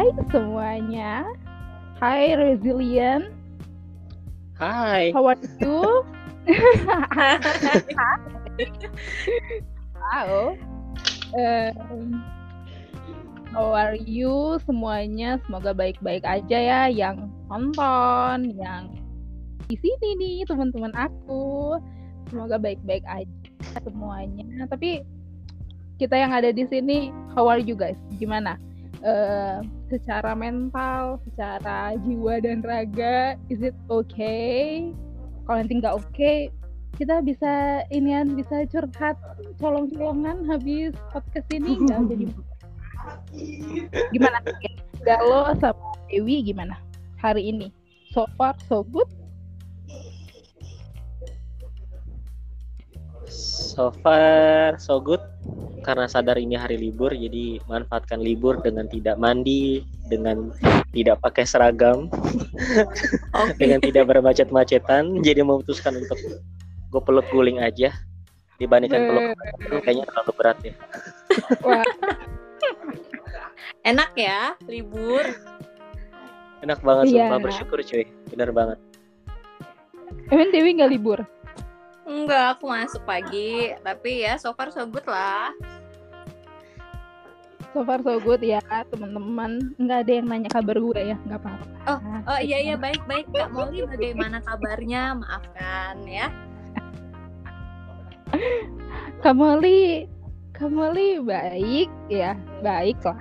Hai semuanya. Hai Resilient. Hai. How are you? Wow. Um, how are you semuanya? Semoga baik-baik aja ya yang nonton, yang di sini nih teman-teman aku. Semoga baik-baik aja semuanya. Tapi kita yang ada di sini, how are you guys? Gimana? Uh, secara mental, secara jiwa dan raga, is it okay? Kalau nanti nggak oke, okay, kita bisa inian bisa curhat colong-colongan habis podcast ini nggak jadi gimana? Galo sama Dewi gimana hari ini? So far so good so far so good karena sadar ini hari libur jadi manfaatkan libur dengan tidak mandi dengan tidak pakai seragam okay. dengan tidak bermacet-macetan jadi memutuskan untuk gue peluk guling aja dibandingkan peluk kayaknya terlalu berat ya Wah. enak ya libur enak banget iya. sumpah bersyukur cuy benar banget Emang Dewi nggak libur? Enggak, aku masuk pagi. Tapi ya so far so good lah. So far so good ya teman-teman. Nggak ada yang nanya kabar gue ya, nggak apa-apa. Oh, oh iya iya baik baik Kak Molly bagaimana kabarnya? Maafkan ya. Kamali Kamali baik ya baik lah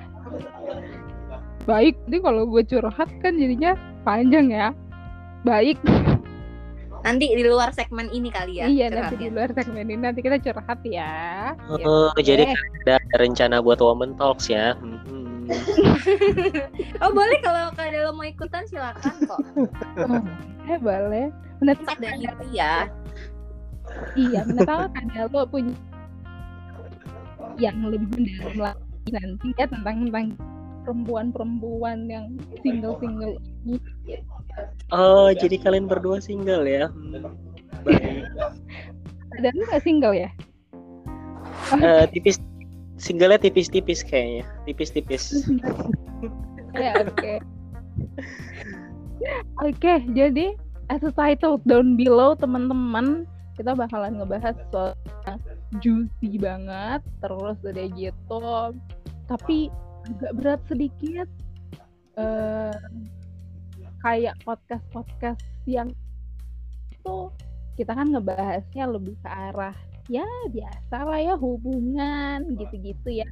baik ini kalau gue curhat kan jadinya panjang ya baik nanti di luar segmen ini kali ya iya nanti di luar segmen ini. Nanti kita curhat ya. Oh ya, jadi ada rencana buat woman talks ya? Hmm. oh boleh kalau kalau mau ikutan silakan kok. Oh, eh boleh. Nanti ada ya. Iya kan ya lo punya yang lebih mendalam lagi nanti ya tentang tentang perempuan-perempuan yang single-single ini. Oh, jadi kalian berdua single ya? Baik. Ada lu nggak single ya? Uh, tipis, singlenya tipis-tipis kayaknya, tipis-tipis. ya oke. Okay. Oke, okay, jadi as a title down below teman-teman kita bakalan ngebahas soal juicy banget terus udah gitu tapi agak berat sedikit uh, kayak podcast podcast yang itu kita kan ngebahasnya lebih ke arah ya biasa lah ya hubungan gitu-gitu ya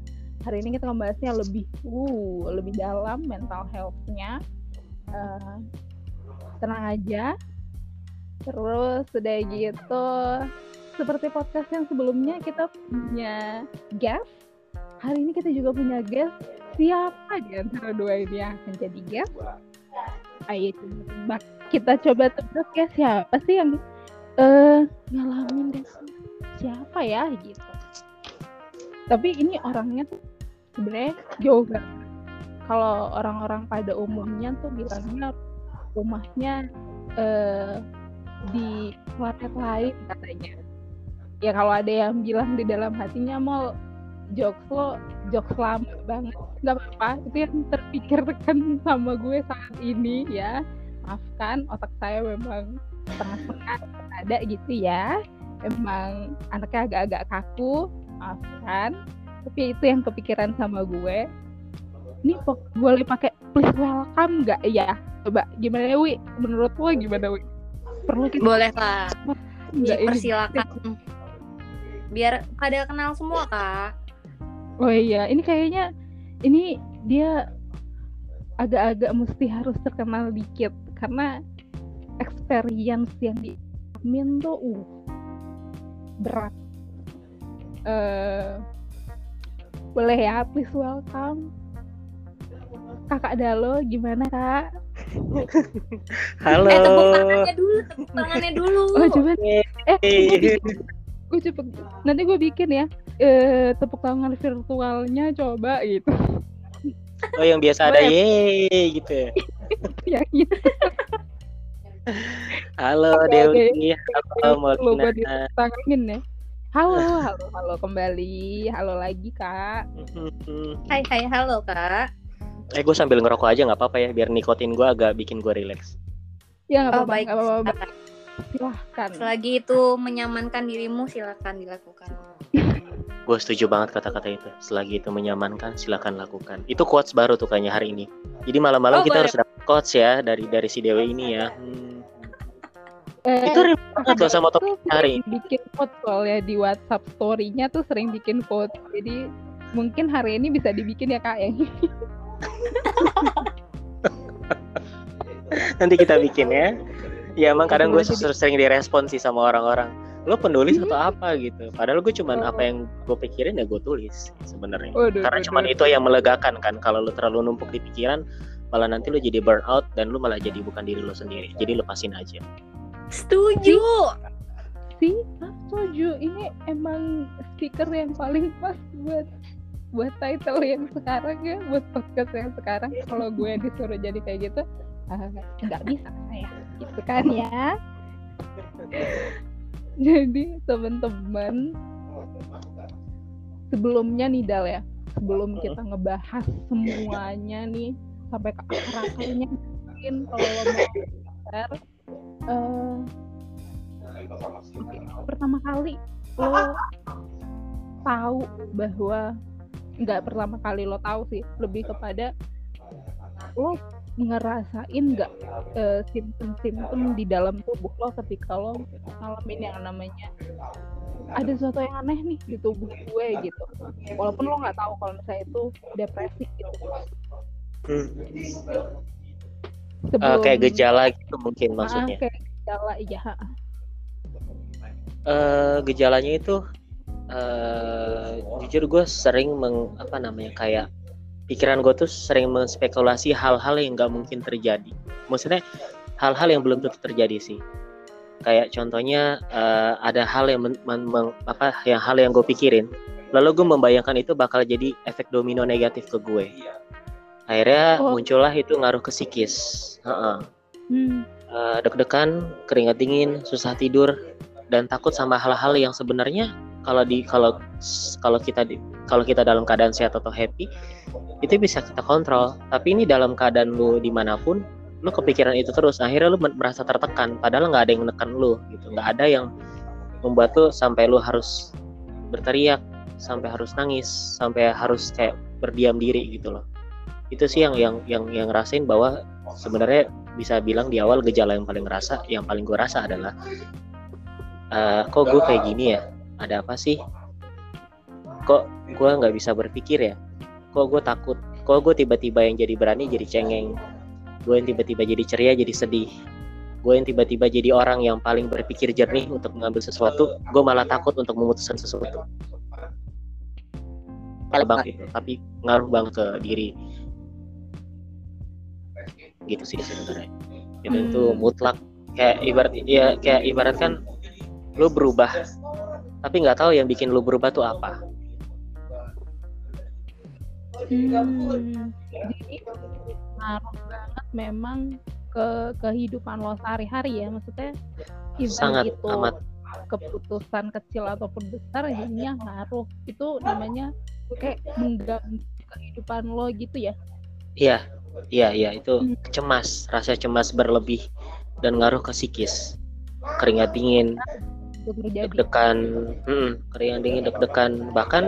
hari ini kita ngebahasnya lebih uh lebih dalam mental healthnya uh, tenang aja Terus udah gitu seperti podcast yang sebelumnya kita punya guest. Hari ini kita juga punya guest. Siapa di antara dua ini yang akan jadi guest? Ayo coba kita coba tebak ya siapa sih yang uh, ngalamin guest? Siapa ya gitu. Tapi ini orangnya tuh sebenarnya jauh. Kalau orang-orang pada umumnya tuh bilangnya rumahnya uh, di planet lain katanya ya kalau ada yang bilang di dalam hatinya mau jokes lo jokes lama banget. Nggak apa-apa itu yang terpikirkan sama gue saat ini ya. Maafkan otak saya memang setengah-setengah ada gitu ya. Emang anaknya agak-agak kaku maafkan. Tapi itu yang kepikiran sama gue. Ini boleh pakai please welcome nggak ya? Coba gimana Wi? Menurut lo gimana Wi? Perlu kita boleh kak persilakan biar pada kenal semua kak oh iya ini kayaknya ini dia agak-agak mesti harus terkenal dikit karena experience yang di admin tuh uh berat uh, boleh ya please welcome kakak Dalo gimana kak Halo. Eh, tepuk tangannya dulu, tepuk tangannya dulu. Oh, coba. Eh, gue cepet. Nanti gue bikin ya. Eh, tepuk tangan virtualnya coba gitu. Oh, yang biasa ada ye gitu ya. ya gitu. Halo Dewi, halo Molina. Tanganin ya. Halo, halo, halo kembali. Halo lagi, Kak. Hai, hai, halo, Kak. Eh gue sambil ngerokok aja nggak apa-apa ya biar nikotin gue agak bikin gue relax. Ya nggak Oh, apa-apa, baik. nggak apa-apa. Silahkan. Selagi itu menyamankan dirimu, silakan dilakukan. Gue setuju banget kata-kata itu. Selagi itu menyamankan, silakan lakukan. Itu quotes baru tuh kayaknya hari ini. Jadi malam-malam Oh, kita boleh. harus dapat quotes ya dari dari si Dewi ini ya. Hmm. Eh, Itu real banget loh sama topik hari bikin quote soalnya di WhatsApp story-nya tuh sering bikin quote. Jadi mungkin hari ini bisa dibikin ya kak ya. Nanti kita bikin ya. Ya emang kadang gue sering direspon sih sama orang-orang. Lo penulis Hmm. atau apa gitu. Padahal gue cuman Oh. apa yang gue pikirin ya gue tulis sebenarnya. Karena waduh. cuman itu yang melegakan kan. Kalau lo terlalu numpuk di pikiran, malah nanti lo jadi burn out dan lo malah jadi bukan diri lo sendiri. Jadi lepasin aja. Setuju. sih setuju ini emang stiker yang paling pas buat buat title yang sekarang ya buat podcast yang sekarang kalau gue disuruh jadi kayak gitu ah, nggak bisa saya gitu kan ya. Jadi teman-teman sebelumnya nih Dal ya. Sebelum kita ngebahas semuanya nih sampai ke akar-akarnya mungkin kalau lo mau share, eh, Oke, pertama kali lo tahu bahwa nggak pertama kali lo tahu sih lebih kepada lo ngerasain nggak eh, simptom-simptom di dalam tubuh lo ketika lo ngalamin yang namanya ada sesuatu yang aneh nih di tubuh gue gitu. Walaupun lo nggak tahu kalau misalnya itu depresi gitu. Eh, kayak gejala gitu mungkin Ah, maksudnya. kayak gejala iya eh gejalanya itu eh jujur gue sering meng, apa namanya kayak pikiran gue tuh sering menspekulasi hal-hal yang nggak mungkin terjadi. Maksudnya hal-hal yang belum tentu terjadi sih. Kayak contohnya eh, ada hal yang men- men- apa yang hal yang gue pikirin, lalu gue membayangkan itu bakal jadi efek domino negatif ke gue. Akhirnya Oh. muncullah itu ngaruh ke psikis. Heeh Hmm. eh, deg-degan, keringat dingin, susah tidur, dan takut sama hal-hal yang sebenarnya kalau di kalau kalau kita di, kalau kita dalam keadaan sehat atau happy itu bisa kita kontrol. Tapi ini dalam keadaan lu di mana pun, lu kepikiran itu terus, akhirnya lu merasa tertekan. Padahal nggak ada yang menekan lu, gitu. Nggak ada yang membuat lu sampai lu harus berteriak, sampai harus nangis, sampai harus kayak berdiam diri gitu loh. Itu sih yang yang yang yang ngerasain bahwa sebenarnya bisa bilang di awal gejala yang paling ngerasa yang paling gue rasa adalah eh, kok gue kayak gini ya ada apa sih? Kok gue nggak bisa berpikir ya? Kok gue takut? Kok gue tiba-tiba yang jadi berani jadi cengeng? Gue yang tiba-tiba jadi ceria jadi sedih? Gue yang tiba-tiba jadi orang yang paling berpikir jernih untuk mengambil sesuatu gue malah takut untuk memutuskan sesuatu. Bang gitu tapi ngaruh banget ke diri. Gitu sih sebenarnya. Itu Hmm. mutlak. Kayak ibarat ya kayak ibarat kan lu berubah tapi nggak tahu yang bikin lu berubah tuh apa. Hmm, jadi ngaruh banget memang ke kehidupan lo sehari-hari ya maksudnya sangat itu amat. keputusan kecil ataupun besar jadinya ngaruh. Itu namanya kayak mengganggu kehidupan lo gitu ya? Iya iya iya itu Hmm. cemas rasa cemas berlebih dan ngaruh ke psikis. Keringat dingin itu terjadi deg-degan mm, keringat dingin deg-degan. Bahkan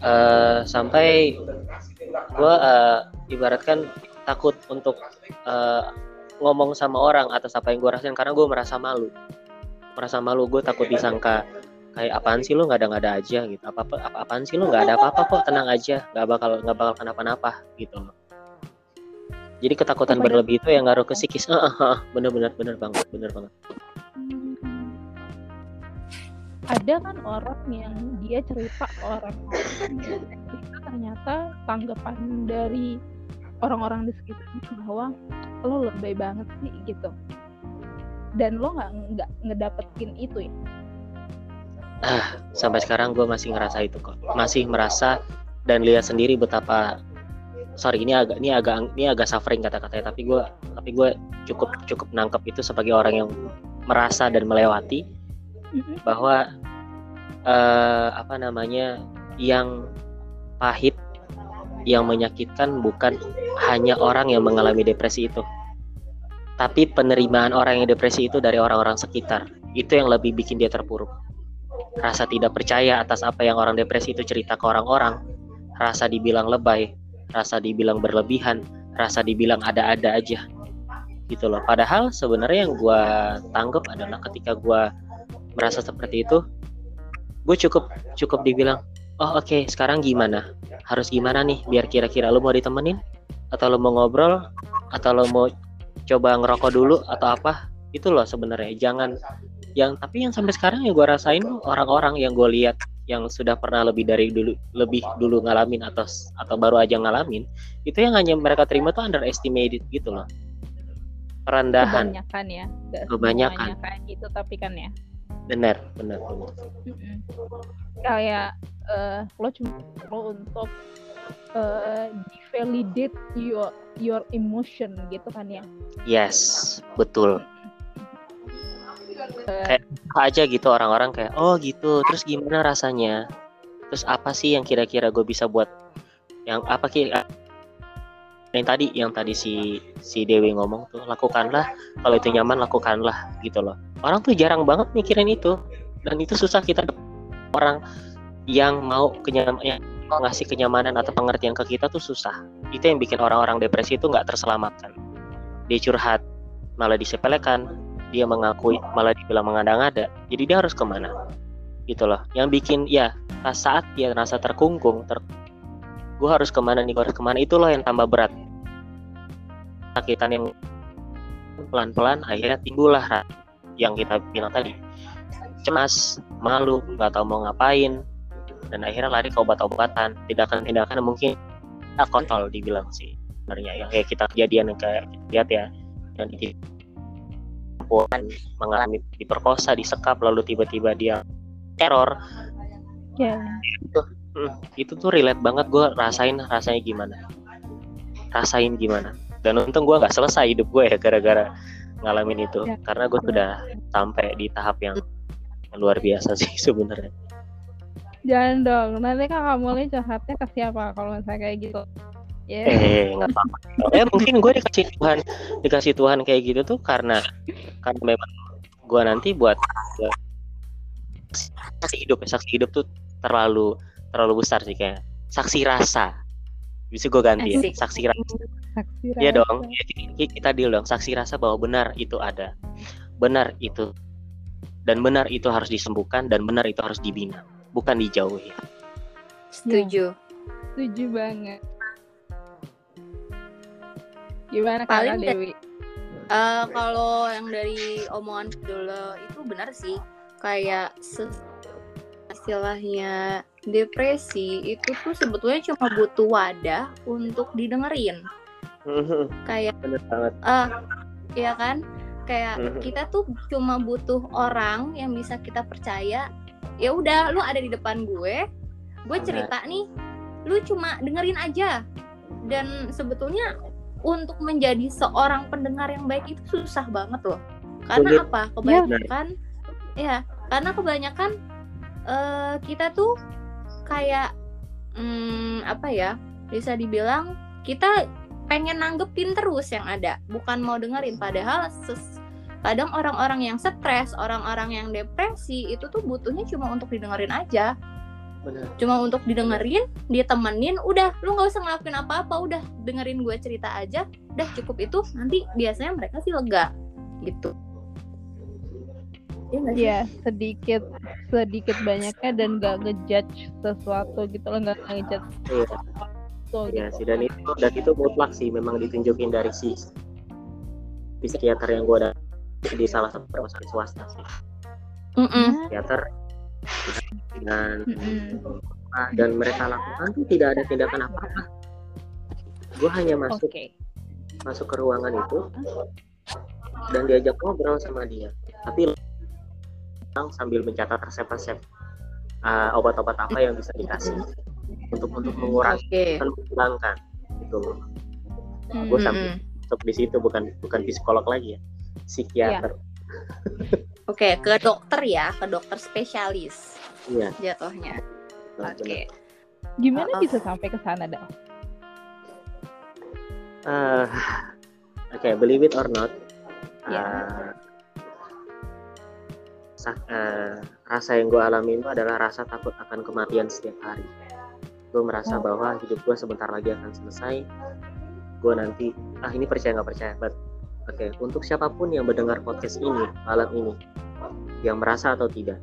eh, sampai gua eh, ibaratkan takut untuk eh, ngomong sama orang atas apa yang gue rasain karena gue merasa malu. Merasa malu gue takut disangka kayak apaan sih lu? Nggak ada nggak ada aja gitu. Apa apa apa apaan sih lu? Nggak ada apa-apa kok tenang aja. Nggak bakal nggak bakal kenapa-napa gitu. Loh jadi ketakutan Apa berlebih itu yang ngaruh ke psikis. Ah, bener bener bener banget bener banget. Hmm. Ada kan orang yang dia cerita ke orang ternyata tanggapan dari orang-orang di sekitarnya bahwa lo lebay banget sih gitu. Dan lo nggak nggak ngedapetin itu ya? Sampai sekarang gue masih ngerasa itu kok. Masih merasa dan lihat sendiri betapa sorry ini agak ini agak ini agak suffering kata-katanya tapi gue tapi gue cukup cukup nangkep itu sebagai orang yang merasa dan melewati. Bahwa eh, apa namanya yang pahit yang menyakitkan bukan hanya orang yang mengalami depresi itu tapi penerimaan orang yang depresi itu dari orang-orang sekitar. Itu yang lebih bikin dia terpuruk. Rasa tidak percaya atas apa yang orang depresi itu cerita ke orang-orang rasa dibilang lebay rasa dibilang berlebihan rasa dibilang ada-ada aja gitu loh. Padahal sebenarnya yang gue tanggap adalah ketika gue merasa seperti itu gue cukup cukup dibilang oh oke okay, sekarang gimana? Harus gimana nih? Biar kira-kira lo mau ditemenin? Atau lo mau ngobrol? Atau lo mau coba ngerokok dulu atau apa? Itu loh sebenarnya jangan. Yang tapi yang sampai sekarang yang gue rasain orang-orang yang gue lihat yang sudah pernah lebih dari dulu lebih dulu ngalamin atau atau baru aja ngalamin itu yang hanya mereka terima tuh underestimated gitu loh. Perendahan. Kebanyakan ya. Gak kebanyakan. kayak gitu tapi kan ya benar benar benar. Kayak uh, lo cuma lo untuk uh, validate your your emotion gitu kan ya? Yes betul. Kayak aja gitu orang-orang kayak oh gitu terus gimana rasanya? Terus apa sih yang kira-kira gue bisa buat? Yang apa kira yang tadi yang tadi si si Dewi ngomong tuh lakukanlah kalau itu nyaman lakukanlah gitu loh. Orang tuh jarang banget mikirin itu dan itu susah kita orang yang mau kenyamanan ngasih kenyamanan atau pengertian ke kita tuh susah. Itu yang bikin orang-orang depresi itu nggak terselamatkan. Dia curhat malah disepelekan dia mengakui malah dibilang mengada-ngada jadi dia harus ke mana? Gitu loh. Yang bikin ya saat dia merasa terkungkung ter gue harus ke mana nih gue harus ke mana? Itulah yang tambah berat. Sakitan yang pelan-pelan akhirnya timbullah yang kita bilang tadi. Cemas malu nggak tahu mau ngapain dan akhirnya lari ke obat-obatan. Tindakan-tindakan mungkin tak kontrol dibilang sih sebenarnya. Yang kayak kita kejadian yang kayak lihat ya. Yang di perempuan mengalami diperkosa disekap lalu tiba-tiba dia teror. Yeah. itu hmm, itu tuh relate banget gue rasain rasanya gimana rasain gimana dan untung gue nggak selesai hidup gue ya gara-gara ngalamin itu yeah. karena gue sudah sampai di tahap yang luar biasa sih sebenarnya Jangan dong, nanti kan kamu nih curhatnya ke siapa kalau misalnya kayak gitu. Yeah. Eh, nggak apa-apa. Eh, mungkin gue dikasih Tuhan, dikasih Tuhan kayak gitu tuh karena karena memang gue nanti buat, buat saksi hidup ya, saksi hidup tuh terlalu terlalu besar sih kayak saksi rasa. Bisa gue ganti ya, saksi rasa. Saksi rasa. Iya dong, ya, kita deal dong. Saksi rasa bahwa benar itu ada, benar itu dan benar itu harus disembuhkan dan benar itu harus dibina bukan dijauhi. Setuju. Setuju banget. Gimana Paling Dewi? Uh, kalau yang dari omongan dulu itu benar sih. Kayak istilahnya depresi itu tuh sebetulnya cuma butuh wadah untuk didengerin. kayak bener banget. Uh, ya kan? Kayak kita tuh cuma butuh orang yang bisa kita percaya ya udah lu ada di depan gue gue cerita nih lu cuma dengerin aja. Dan sebetulnya untuk menjadi seorang pendengar yang baik itu susah banget loh. Karena apa? Kebanyakan ya, ya karena kebanyakan uh, kita tuh kayak hmm, apa ya bisa dibilang kita pengen nanggepin terus yang ada. Bukan mau dengerin. Padahal ses kadang orang-orang yang stres orang-orang yang depresi itu tuh butuhnya cuma untuk didengerin aja. Bener. cuma untuk didengerin dia temenin udah. Lu nggak usah ngelakuin apa-apa udah. Dengerin gue cerita aja. Udah cukup itu. Nanti biasanya mereka sih lega gitu Iya, ya, sedikit sedikit banyaknya dan gak ngejudge sesuatu gitu loh nggak ngejudge iya. So, iya gitu. sih dan itu dan itu mutlak sih memang ditunjukin dari si psikiater yang gue ada di salah satu rumah sakit swasta sih mm -mm. teater dan mm -mm. dan mereka lakukan tuh tidak ada tindakan apa-apa gue hanya masuk okay. masuk ke ruangan itu dan diajak ngobrol sama dia tapi sambil mencatat resep-resep uh, obat-obat apa yang bisa dikasih untuk untuk mengurangi okay. dan menghilangkan gitu loh. Mm -hmm. Gue sampai untuk di situ bukan bukan psikolog lagi ya psikiater. Ya. Oke, ke dokter ya, ke dokter spesialis. Iya. Jatuhnya. Oke. Okay. Gimana uh, bisa sampai ke sana, Dal? uh, oke okay, believe it or not yeah. uh, uh, rasa yang gue alami itu adalah rasa takut akan kematian setiap hari. Gue merasa oh. bahwa hidup gue sebentar lagi akan selesai. Gue nanti ah ini percaya nggak percaya? But oke okay, untuk siapa pun yang mendengar podcast ini malam ini yang merasa atau tidak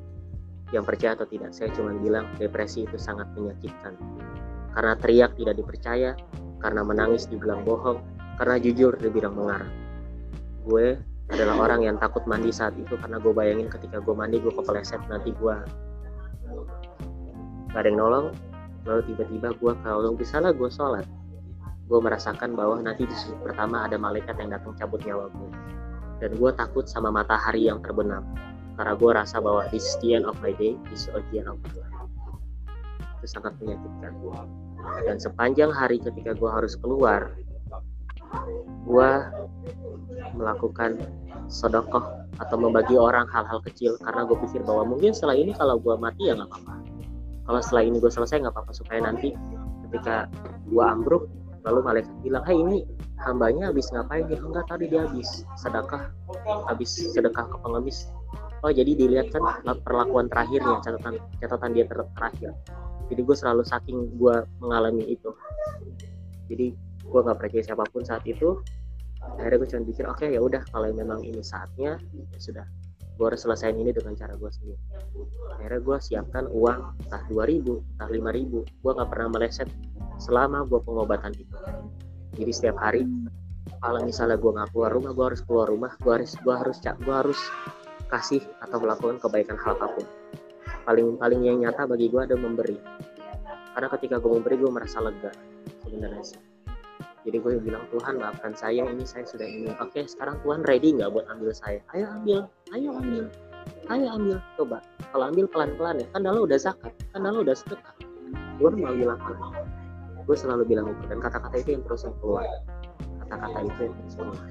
yang percaya atau tidak saya cuma bilang depresi itu sangat menyakitkan. Karena teriak tidak dipercaya karena menangis dibilang bohong karena jujur dibilang mengarang gue adalah orang yang takut mandi saat itu karena gue bayangin ketika gue mandi gue kepleset nanti gue gak ada yang nolong. Lalu tiba-tiba gue kalau misalnya gue sholat. Gue merasakan bahwa nanti di sudut pertama ada malaikat yang datang cabut nyawa gue dan gue takut sama matahari yang terbenam karena gue rasa bahwa this is the end of my day this is the end of my life. Itu sangat menyakitkan. Dan sepanjang hari ketika gue harus keluar gue melakukan sodokoh atau membagi orang hal-hal kecil karena gue pikir bahwa mungkin setelah ini kalau gue mati ya nggak apa-apa. Kalau setelah ini gue selesai nggak apa-apa supaya nanti ketika gue ambruk lalu malaikat bilang hey ini hambanya habis ngapain? Dia enggak tadi dia habis sedekah habis sedekah ke pengemis. Oh jadi dilihat kan perlakuan terakhirnya catatan catatan dia ter terakhir. Jadi gue selalu saking gue mengalami itu. Jadi gue nggak percaya siapa pun saat itu. Akhirnya gue cuma pikir oke okay, ya udah kalau memang ini saatnya ya sudah. Gue harus selesaiin ini dengan cara gue sendiri. Akhirnya gue siapkan uang entah 2000 entah 5000 gue nggak pernah meleset selama gue pengobatan itu. Jadi setiap hari kalau misalnya gue nggak keluar rumah gue harus keluar rumah gue harus gue harus gue harus kasih atau melakukan kebaikan hal apa pun. Paling paling yang nyata bagi gue ada memberi. Karena ketika gue memberi gue merasa lega sebenarnya sih jadi gue bilang Tuhan maafkan saya ini saya sudah ini. Oke sekarang Tuhan ready nggak buat ambil saya? Ayo ambil ayo ambil ayo ambil. Coba kalau ambil pelan pelan ya kan lo udah zakat kan lo udah sedekah. Gue mau bilang apa gue selalu bilang itu dan kata-kata itu yang terus yang keluar. Kata-kata itu yang terus keluar.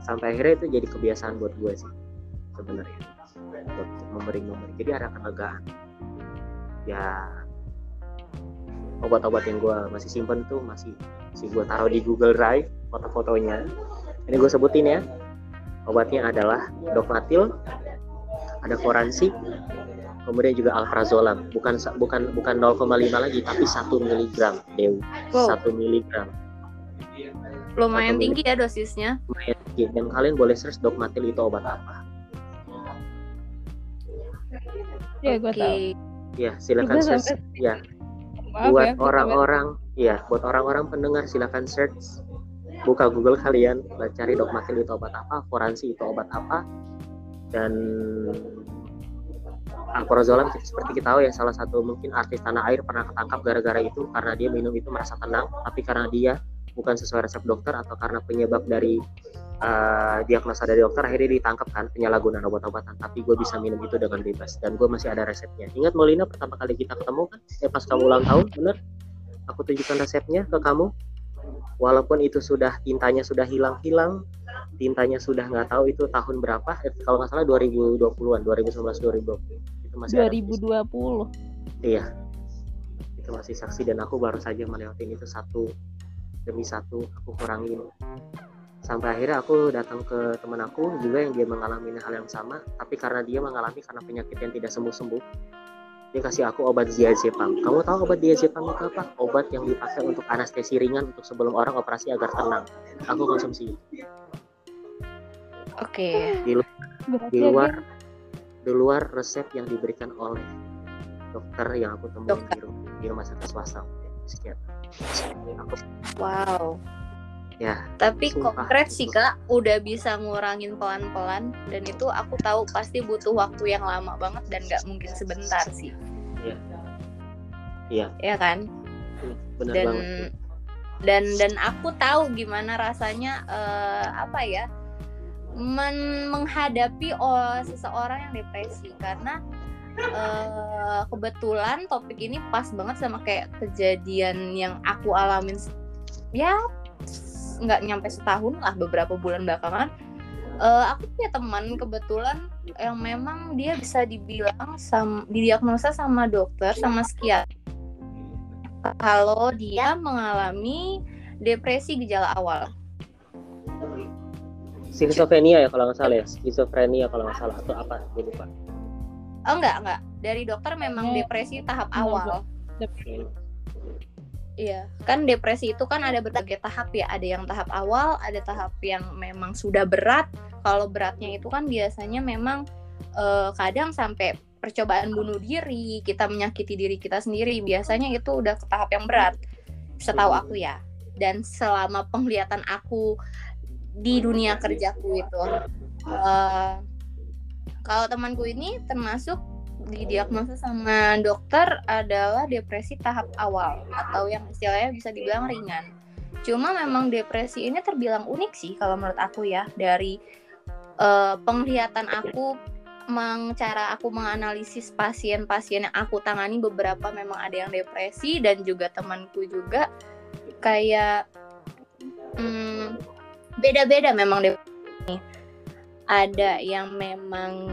Sampai akhirnya itu jadi kebiasaan buat gue sih sebenarnya. Buat memberi memberi jadi ada kelegaan. Ya obat-obat yang gue masih simpen tuh masih masih gue taruh di Google Drive foto-fotonya. Ini gue sebutin ya. Obatnya adalah Dogmatil ada Foransi kemudian juga alprazolam bukan bukan bukan 0,5 lagi tapi satu miligram Dewi. Satu miligram. Lumayan tinggi ya dosisnya. Lumayan tinggi. Dan kalian boleh search Dogmatil itu obat apa. Ya gue okay. tahu. Ya silakan search. ya. buat ya, orang-orang ya buat orang-orang pendengar silakan search. Buka Google kalian cari dogmatil itu obat apa foransi itu obat apa. Dan Alprazolam seperti kita tahu ya salah satu mungkin artis tanah air pernah ketangkap gara-gara itu karena dia minum itu merasa tenang. Tapi karena dia bukan sesuai resep dokter atau karena penyebab dari uh, diagnosa dari dokter akhirnya ditangkap kan penyalahgunaan obat-obatan. Tapi gue bisa minum itu dengan bebas dan gue masih ada resepnya. Ingat Molina pertama kali kita ketemu kan eh pas kamu ulang tahun bener aku tunjukkan resepnya ke kamu. Walaupun itu sudah tintanya sudah hilang-hilang tintanya sudah nggak tahu itu tahun berapa eh, kalau nggak salah 2020-an 2019 2020 itu masih 2020 iya. Itu masih saksi dan aku baru saja melewati itu satu demi satu aku kurangin. Sampai akhirnya aku datang ke teman aku juga yang dia mengalami hal yang sama tapi karena dia mengalami karena penyakit yang tidak sembuh-sembuh dia kasih aku obat diazepam. Kamu tahu obat diazepam itu apa? Obat yang dipakai untuk anestesi ringan untuk sebelum orang operasi agar tenang. Aku konsumsi. Oke. Okay. di, di luar di luar resep yang diberikan oleh dokter yang aku temuin di, di rumah sakit swasta. Sekian. Aku wow ya tapi konkret sih kak udah bisa ngurangin pelan-pelan dan itu aku tahu pasti butuh waktu yang lama banget dan nggak mungkin sebentar sih. Iya. Iya. Ya kan? Iya, Bener dan banget. dan dan aku tahu gimana rasanya uh, apa ya men menghadapi oh, seseorang yang depresi. Karena uh, kebetulan topik ini pas banget sama kayak kejadian yang aku alamin ya nggak nyampe setahun lah beberapa bulan belakangan uh, aku punya teman kebetulan yang memang dia bisa dibilang sam didiagnosa sama dokter sama psikiater. Kalau dia mengalami depresi gejala awal. Skizofrenia ya kalau nggak salah ya? Skizofrenia kalau nggak salah atau apa? Gue lupa. Oh enggak enggak dari dokter memang depresi tahap awal Iya, kan depresi itu kan ada berbagai tahap ya. Ada yang tahap awal, ada tahap yang memang sudah berat. Kalau beratnya itu kan biasanya memang uh, kadang sampai percobaan bunuh diri, kita menyakiti diri kita sendiri. Biasanya itu udah ke tahap yang berat. Setahu aku ya. Dan selama penglihatan aku di dunia kerjaku itu, uh, kalau temanku ini termasuk didiagnosa sama dokter adalah depresi tahap awal atau yang istilahnya bisa dibilang ringan. Cuma memang depresi ini terbilang unik sih kalau menurut aku ya dari uh, penglihatan aku cara aku menganalisis pasien-pasien yang aku tangani beberapa memang ada yang depresi dan juga temanku juga kayak hmm, beda-beda memang depresi. Ada yang memang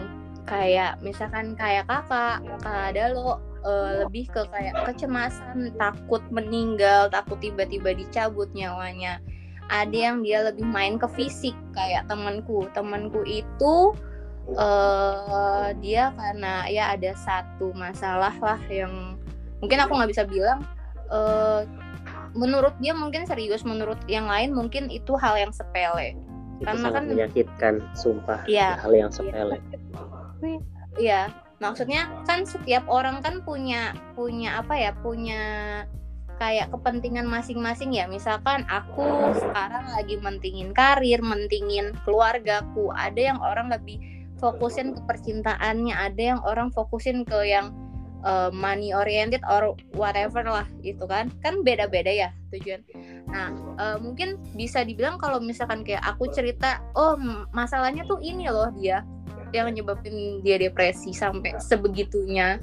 kayak misalkan kayak kakak kakak ada lo uh, lebih ke kayak kecemasan takut meninggal takut tiba-tiba dicabut nyawanya. Ada yang dia lebih main ke fisik kayak temanku. Temanku itu uh, dia karena ya ada satu masalah lah yang mungkin aku nggak bisa bilang uh, menurut dia mungkin serius menurut yang lain mungkin itu hal yang sepele. Itu karena kan menyakitkan sumpah. Ya, hal yang sepele. Ya sih iya maksudnya kan setiap orang kan punya punya apa ya punya kayak kepentingan masing-masing ya. Misalkan aku sekarang lagi mentingin karir mentingin keluargaku ada yang orang lebih fokusin ke percintaannya ada yang orang fokusin ke yang uh, money oriented or whatever lah gitu kan. Kan beda-beda ya tujuan. Nah uh, mungkin bisa dibilang kalau misalkan kayak aku cerita oh masalahnya tuh ini loh dia yang nyebabin dia depresi sampai sebegitunya.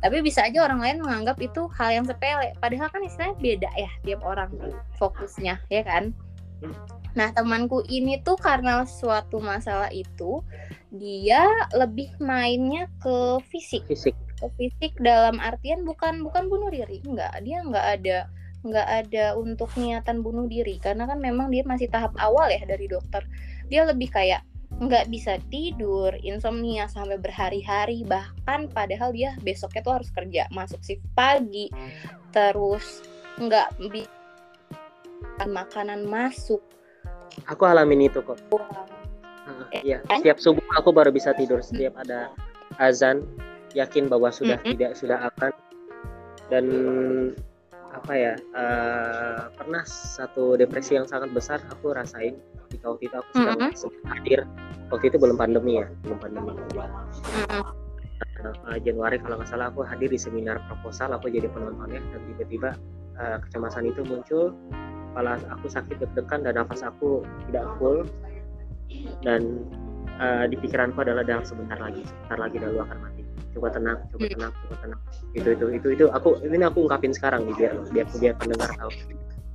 Tapi bisa aja orang lain menganggap itu hal yang sepele. Padahal kan istilahnya beda ya tiap orang fokusnya ya kan? Nah temanku ini tuh karena suatu masalah itu dia lebih mainnya ke fisik. Fisik. Ke fisik dalam artian bukan bukan bunuh diri enggak. Dia enggak ada nggak ada untuk niatan bunuh diri. Karena kan memang dia masih tahap awal ya dari dokter. Dia lebih kayak nggak bisa tidur, insomnia sampai berhari-hari, bahkan padahal dia besoknya tuh harus kerja, masuk shift pagi, terus nggak bisa makanan masuk. Aku alamin itu kok. Wow. Uh, iya, setiap subuh aku baru bisa tidur setiap ada azan, yakin bahwa sudah mm -hmm. tidak sudah akan dan apa ya uh, pernah satu depresi yang sangat besar aku rasain ketika waktu itu aku sedang mm -hmm. hadir. Waktu itu belum pandemi ya belum pandemi. Mm -hmm. uh, Januari kalau nggak salah aku hadir di seminar proposal aku jadi penontonnya dan tiba-tiba uh, kecemasan itu muncul. Kepala aku sakit deg-degan dan nafas aku tidak full. Dan uh, di pikiranku adalah dalam sebentar lagi sebentar lagi lalu akan mati coba tenang coba tenang coba tenang. Itu itu itu itu aku ini aku ungkapin sekarang nih biar biar biar pendengar tahu.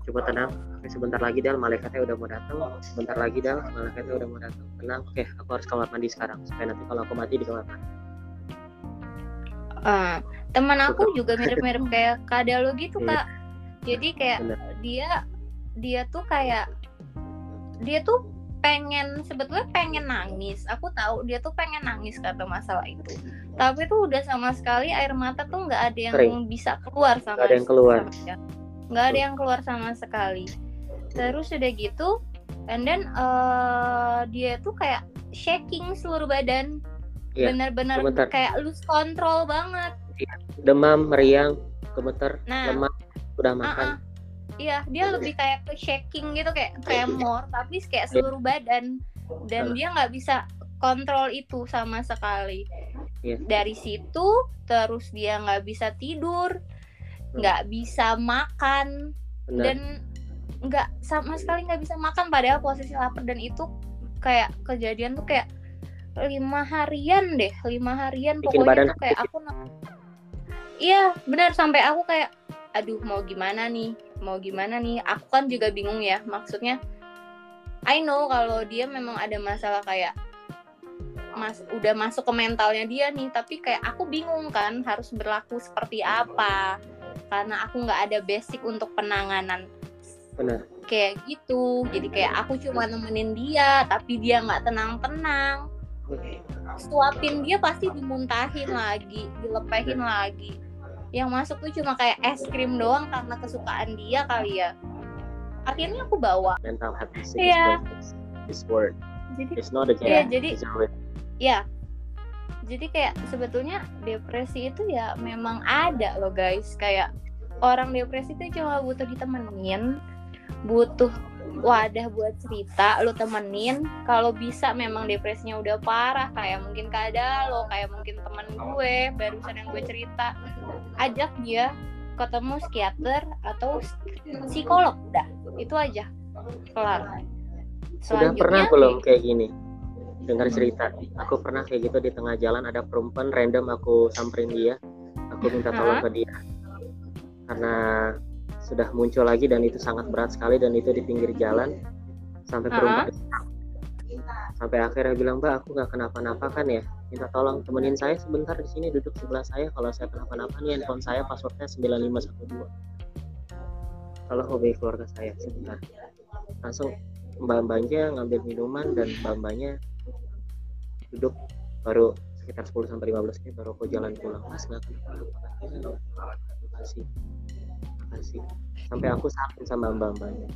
Coba tenang sebentar lagi dal. Malaikatnya udah mau datang. Sebentar lagi dal. Malaikatnya udah mau datang. Tenang oke aku harus kamar mandi sekarang supaya nanti kalau aku mati di kamar mandi. Uh, teman aku juga mirip-mirip kayak kada lo gitu iya. kak. Jadi kayak Bener. dia dia tuh kayak dia tuh pengen sebetulnya pengen nangis. Aku tahu dia tuh pengen nangis karena masalah itu. Tapi tuh udah sama sekali air mata tuh nggak ada yang Kering. bisa keluar sama nggak ada yang keluar. Nggak ada yang keluar sama sekali. Terus udah gitu and then uh, dia tuh kayak shaking seluruh badan. Ya, benar-benar kayak lose control banget. Ya, demam meriang gemeter nah, lemah udah makan. Uh -uh Iya, dia lebih kayak ke shaking gitu kayak tremor, tapi kayak seluruh badan. Dan dia nggak bisa kontrol itu sama sekali. Iya. Dari situ terus dia nggak bisa tidur, nggak bisa makan Benar. dan nggak sama sekali nggak bisa makan. Padahal posisi lapar dan itu kayak kejadian tuh kayak lima harian deh lima harian. Bikin pokoknya tuh kayak aku iya benar. Sampai aku kayak aduh mau gimana nih mau gimana nih? Aku kan juga bingung ya maksudnya I know kalau dia memang ada masalah kayak mas udah masuk ke mentalnya dia nih tapi kayak aku bingung kan harus berlaku seperti apa karena aku nggak ada basic untuk penanganan. Benar. Kayak gitu jadi kayak aku cuma nemenin dia tapi dia nggak tenang-tenang. Suapin dia pasti dimuntahin lagi dilepehin lagi yang masuk tuh cuma kayak es krim doang karena kesukaan dia kali ya. Akhirnya aku bawa. Mental health is Iya. this word jadi it's not a Iya, game jadi- ya jadi kayak sebetulnya depresi itu ya memang ada loh guys. Kayak orang depresi itu cuma butuh ditemenin butuh wadah buat cerita lu temenin. Kalau bisa memang depresinya udah parah kayak mungkin keadaan lo kayak mungkin temen gue barusan yang gue cerita. Ajak dia ketemu psikiater atau psikolog udah itu aja kelar. Sudah pernah belum kayak gini? Dengar cerita. Aku pernah kayak gitu di tengah jalan ada perempuan random aku samperin dia. Aku minta tolong ke dia. Karena sudah muncul lagi dan itu sangat berat sekali dan itu di pinggir jalan sampai perempuan sampai akhirnya bilang mbak aku nggak kenapa-napa kan ya? Minta tolong temenin saya sebentar di sini duduk sebelah saya. Kalau saya kenapa-napa nih handphone saya passwordnya 9512 kalau hobi keluarga saya sebentar. Langsung mbak-mbaknya ngambil minuman dan mbak-mbaknya duduk. Baru sekitar 10 sampai 15 menit baru aku jalan pulang. Mas nggak kenapa makasih makasih sampai aku sakit sama mbak-mbaknya.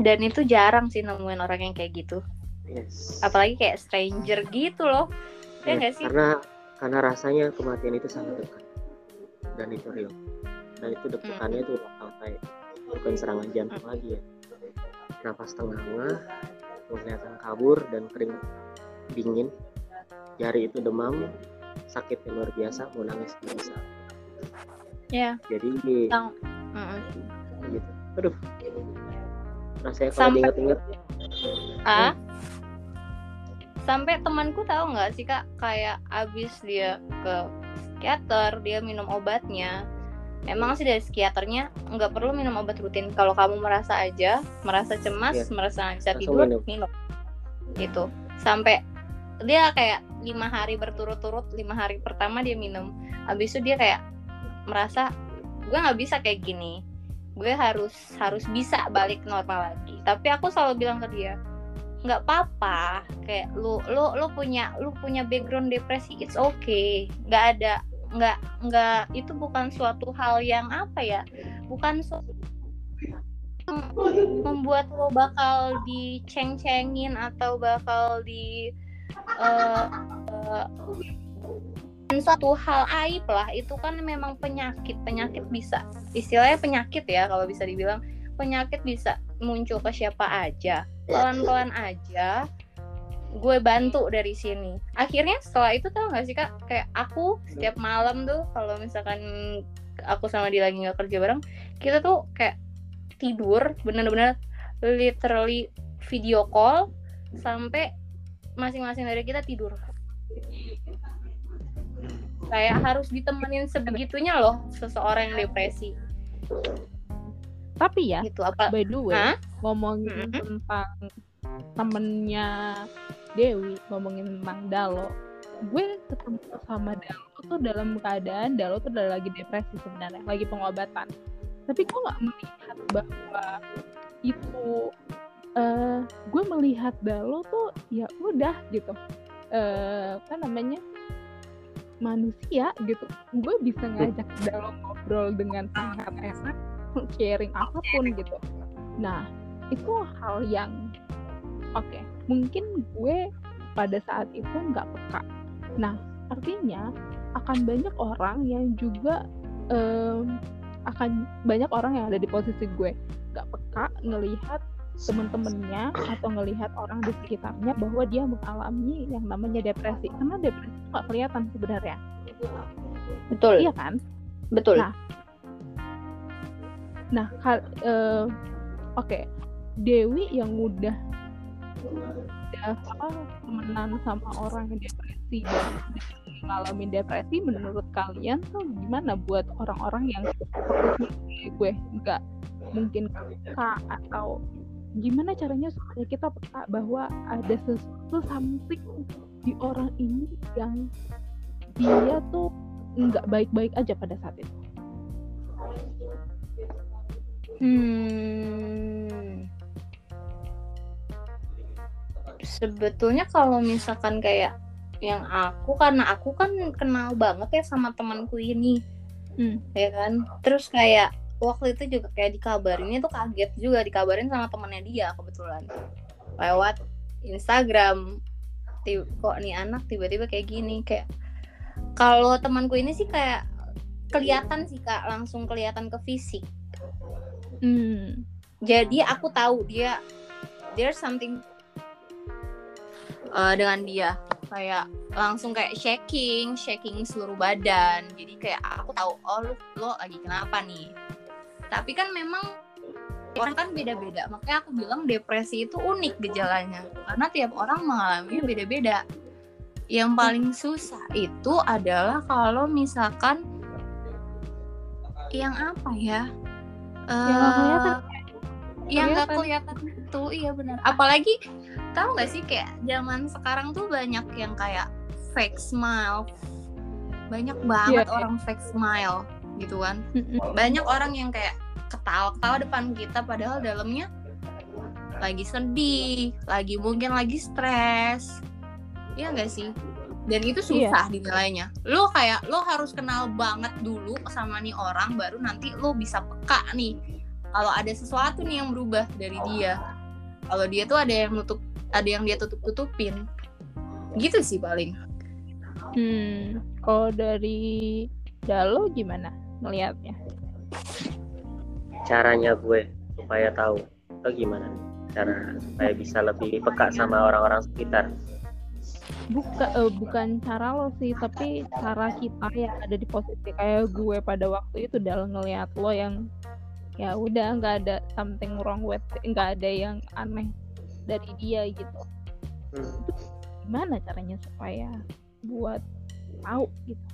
Dan itu jarang sih nemuin orang yang kayak gitu. Yes. Apalagi kayak stranger gitu loh. Ya Yes, nggak sih? karena karena rasanya kematian itu sangat dekat. Dan itu real. Dan itu deg-degannya Hmm. tuh sampai bukan serangan jantung lagi ya. Napas tengah kelihatan kabur dan kering dingin. Jari itu demam sakit yang luar biasa mau nangis bisa ya jadi Tang- Mm-mm. gitu. Aduh. Rasanya kalau Sampai- diingat-ingat. Ah? Sampai temanku tahu nggak sih kak kayak abis dia ke psikiater dia minum obatnya. Memang sih dari psikiaternya nggak perlu minum obat rutin. Kalau kamu merasa aja merasa cemas Iya. merasa nggak bisa tidur minum. minum. Gitu. Sampai dia kayak lima hari berturut-turut lima hari pertama dia minum. Abis itu dia kayak merasa gue nggak bisa kayak gini. Gue harus harus bisa balik normal lagi. Tapi aku selalu bilang ke dia nggak apa-apa. Kayak lu lu lu punya lu punya background depresi it's okay. Nggak ada nggak nggak itu bukan suatu hal yang apa ya bukan su- membuat lo bakal diceng-cengin atau bakal di eh, eh, suatu hal aib lah itu kan memang penyakit penyakit bisa istilahnya penyakit ya kalau bisa dibilang penyakit bisa muncul ke siapa aja pelan-pelan aja gue bantu dari sini. Akhirnya setelah itu tau gak sih kak? Kayak aku setiap malam tuh kalau misalkan aku sama dia lagi nggak kerja bareng kita tuh kayak tidur bener-bener literally video call sampai masing-masing dari kita tidur kayak harus ditemenin sebegitunya loh seseorang yang depresi Tapi ya, gitu apa by the way, Hah? ngomongin Mm-mm. tentang temennya Dewi, ngomongin tentang Dalo, gue ketemu sama Dalo tuh dalam keadaan Dalo tuh udah lagi depresi sebenarnya, lagi pengobatan. Tapi gue nggak melihat bahwa itu, eh gue melihat Dalo tuh ya udah gitu, eh apa namanya manusia gitu. Gue bisa ngajak Dalo ngobrol dengan sangat enak, sharing apa pun gitu. Nah, itu hal yang oke mungkin gue pada saat itu nggak peka nah artinya akan banyak orang yang juga em, akan banyak orang yang ada di posisi gue nggak peka ngelihat temen-temennya atau ngelihat orang di sekitarnya bahwa dia mengalami yang namanya depresi. Karena depresi itu nggak kelihatan sebenarnya. Betul. Iya kan? Betul. Nah, Nah, eh, oke, Dewi yang udah udah apa temenan sama orang yang depresi dan mengalami depresi, menurut kalian tuh gimana buat orang-orang yang seperti gue? Nggak mungkin peka atau gimana caranya supaya kita peka bahwa ada sesuatu something di orang ini yang dia tuh nggak baik-baik aja pada saat itu. Hmm. Sebetulnya kalau misalkan kayak yang aku karena aku kan kenal banget ya sama temanku ini. Hmm. Ya kan? Terus kayak waktu itu juga kayak dikabarin itu kaget juga dikabarin sama temennya dia kebetulan. Lewat Instagram. Kok nih anak tiba-tiba kayak gini kayak kalau temanku ini sih kayak kelihatan sih kak langsung kelihatan ke fisik. Hmm. jadi aku tahu dia there's something uh, dengan dia. Kayak langsung kayak shaking shaking seluruh badan. Jadi kayak aku tahu oh lu lo lagi kenapa nih tapi kan memang orang kan beda-beda. Makanya aku bilang depresi itu unik gejalanya. Karena tiap orang mengalaminya beda-beda. Yang paling susah itu adalah kalau misalkan yang apa ya? Uh, yang nggak kelihatan. itu iya benar. Apalagi tahu nggak sih kayak zaman sekarang tuh banyak yang kayak fake smile. Banyak banget yeah. orang fake smile gitu kan banyak orang yang kayak ketawa-ketawa depan kita padahal dalamnya lagi sedih, lagi mungkin lagi stres. Iya gak sih? Dan itu iya. susah iya. dinilainya. Lo kayak lo harus kenal banget dulu sama nih orang baru nanti lo bisa peka nih kalau ada sesuatu nih yang berubah dari dia. Kalau dia tuh ada yang nutup ada yang dia tutup-tutupin. Gitu sih paling. Hmm, kalau dari Dalo gimana ngelihatnya? caranya gue supaya tahu atau gimana cara supaya bisa lebih peka sama orang-orang sekitar buka uh, bukan cara lo sih tapi cara kita yang ada di posisi kayak gue pada waktu itu dalam ngelihat lo yang ya udah nggak ada something wrong with nggak ada yang aneh dari dia gitu hmm. gimana caranya supaya buat tahu gitu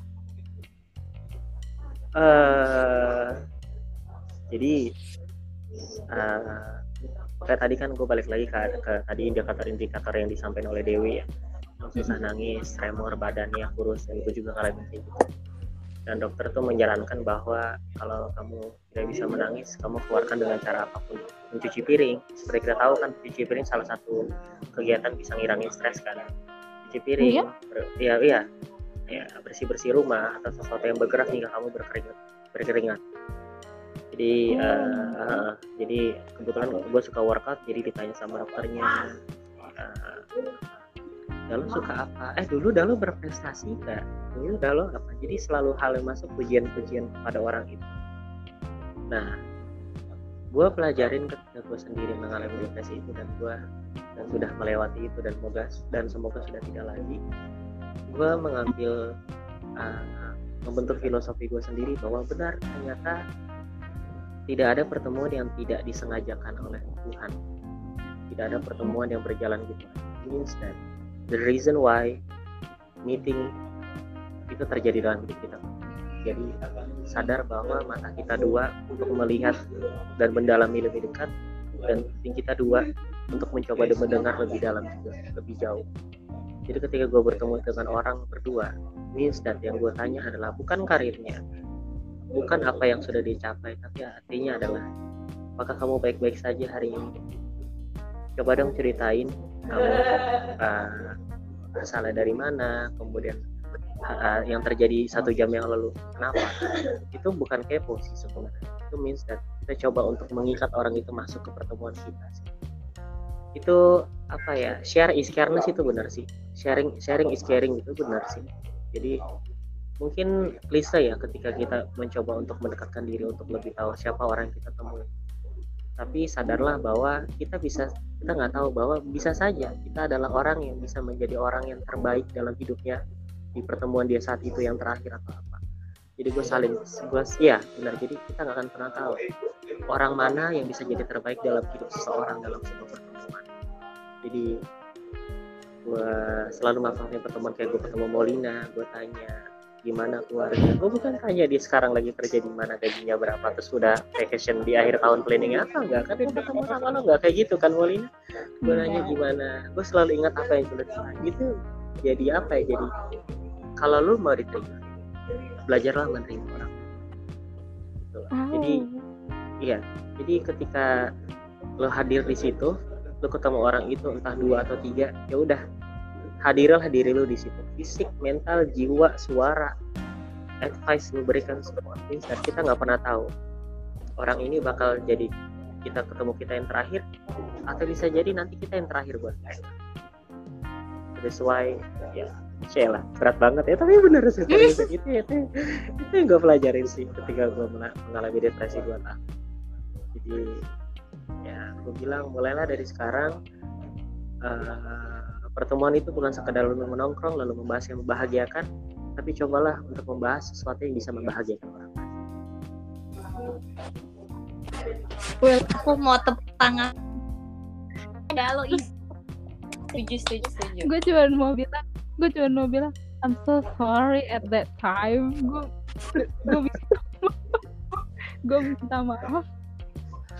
uh, jadi uh, kayak tadi kan gue balik lagi ke, ke tadi indikator-indikator yang disampaikan oleh Dewi ya. Susah nangis, tremor badannya kurus dan gue juga ngalamin kayak gitu. Dan dokter tuh menjalankan bahwa kalau kamu tidak bisa menangis kamu keluarkan dengan cara apa pun. Mencuci piring seperti kita tahu kan cuci piring salah satu kegiatan bisa ngilangin stres kan. Cuci piring iya. iya iya ya, bersih bersih rumah atau sesuatu yang bergerak hingga kamu berkeringat berkeringat jadi uh, uh, jadi kebetulan gue suka workout jadi ditanya sama dokternya uh, Dalo suka apa? Eh dulu Dalo berprestasi gak? Dulu Dalo apa? Jadi selalu hal yang masuk pujian-pujian kepada orang itu. Nah, gue pelajarin ketika gue sendiri mengalami depresi itu dan gue dan sudah melewati itu dan semoga dan semoga sudah tidak lagi. Gue mengambil uh, membentuk filosofi gue sendiri bahwa benar ternyata tidak ada pertemuan yang tidak disengajakan oleh Tuhan. Tidak ada pertemuan yang berjalan gitu. Means that the reason why meeting itu terjadi dalam hidup kita. Jadi sadar bahwa mata kita dua untuk melihat dan mendalami lebih dekat dan kita dua untuk mencoba mendengar lebih dalam juga, lebih jauh. Jadi ketika gue bertemu dengan orang berdua, means that yang gue tanya adalah bukan karirnya, bukan apa yang sudah dicapai tapi artinya adalah apakah kamu baik-baik saja hari ini? Coba dong ceritain kamu uh, asalnya dari mana kemudian uh, yang terjadi satu jam yang lalu kenapa? Itu bukan kepo sih sebenarnya itu means that kita coba untuk mengikat orang itu masuk ke pertemuan kita sih itu apa ya share is careness itu benar sih. Sharing sharing is caring itu benar sih. Jadi mungkin klise ya ketika kita mencoba untuk mendekatkan diri untuk lebih tahu siapa orang yang kita temui. Tapi sadarlah bahwa kita bisa kita nggak tahu bahwa bisa saja kita adalah orang yang bisa menjadi orang yang terbaik dalam hidupnya di pertemuan dia saat itu yang terakhir atau apa. Jadi gue saling gue ya benar. Jadi kita nggak akan pernah tahu orang mana yang bisa jadi terbaik dalam hidup seseorang dalam sebuah pertemuan jadi gue selalu manfaatin pertemuan kayak gue ketemu Molina gue tanya gimana keluarga? Gue bukan tanya dia sekarang lagi kerja di mana gajinya berapa terus sudah vacation di akhir tahun planning apa enggak. Kan dia ketemu sama lo enggak kayak gitu kan Molina? Gue nanya gimana? Gue selalu ingat apa yang sudah gitu jadi apa ya? Jadi kalau lu mau diterima belajarlah menerima orang. Gitu jadi iya. Jadi ketika lo hadir di situ lo ketemu orang itu entah dua atau tiga ya udah. Hadirlah diri lo di situ. Fisik mental jiwa suara. Advice lo berikan semua. Dan kita nggak pernah tahu orang ini bakal jadi kita ketemu kita yang terakhir atau bisa jadi nanti kita yang terakhir buat mereka that's ya yeah, lah. Berat banget ya tapi bener sih. Itu itu itu, itu yang gue pelajarin sih ketika gue mengalami depresi dua tahun jadi ya gue bilang mulailah dari sekarang uh, pertemuan itu bukan sekedar lalu menongkrong lalu membahas yang membahagiakan tapi cobalah untuk membahas sesuatu yang bisa membahagiakan orang lain Well, aku mau tepuk tangan. Ya lo setuju setuju setuju. Gue cuma mau bilang, gue cuma mau bilang, I'm so sorry at that time. Gue gue minta, gue minta maaf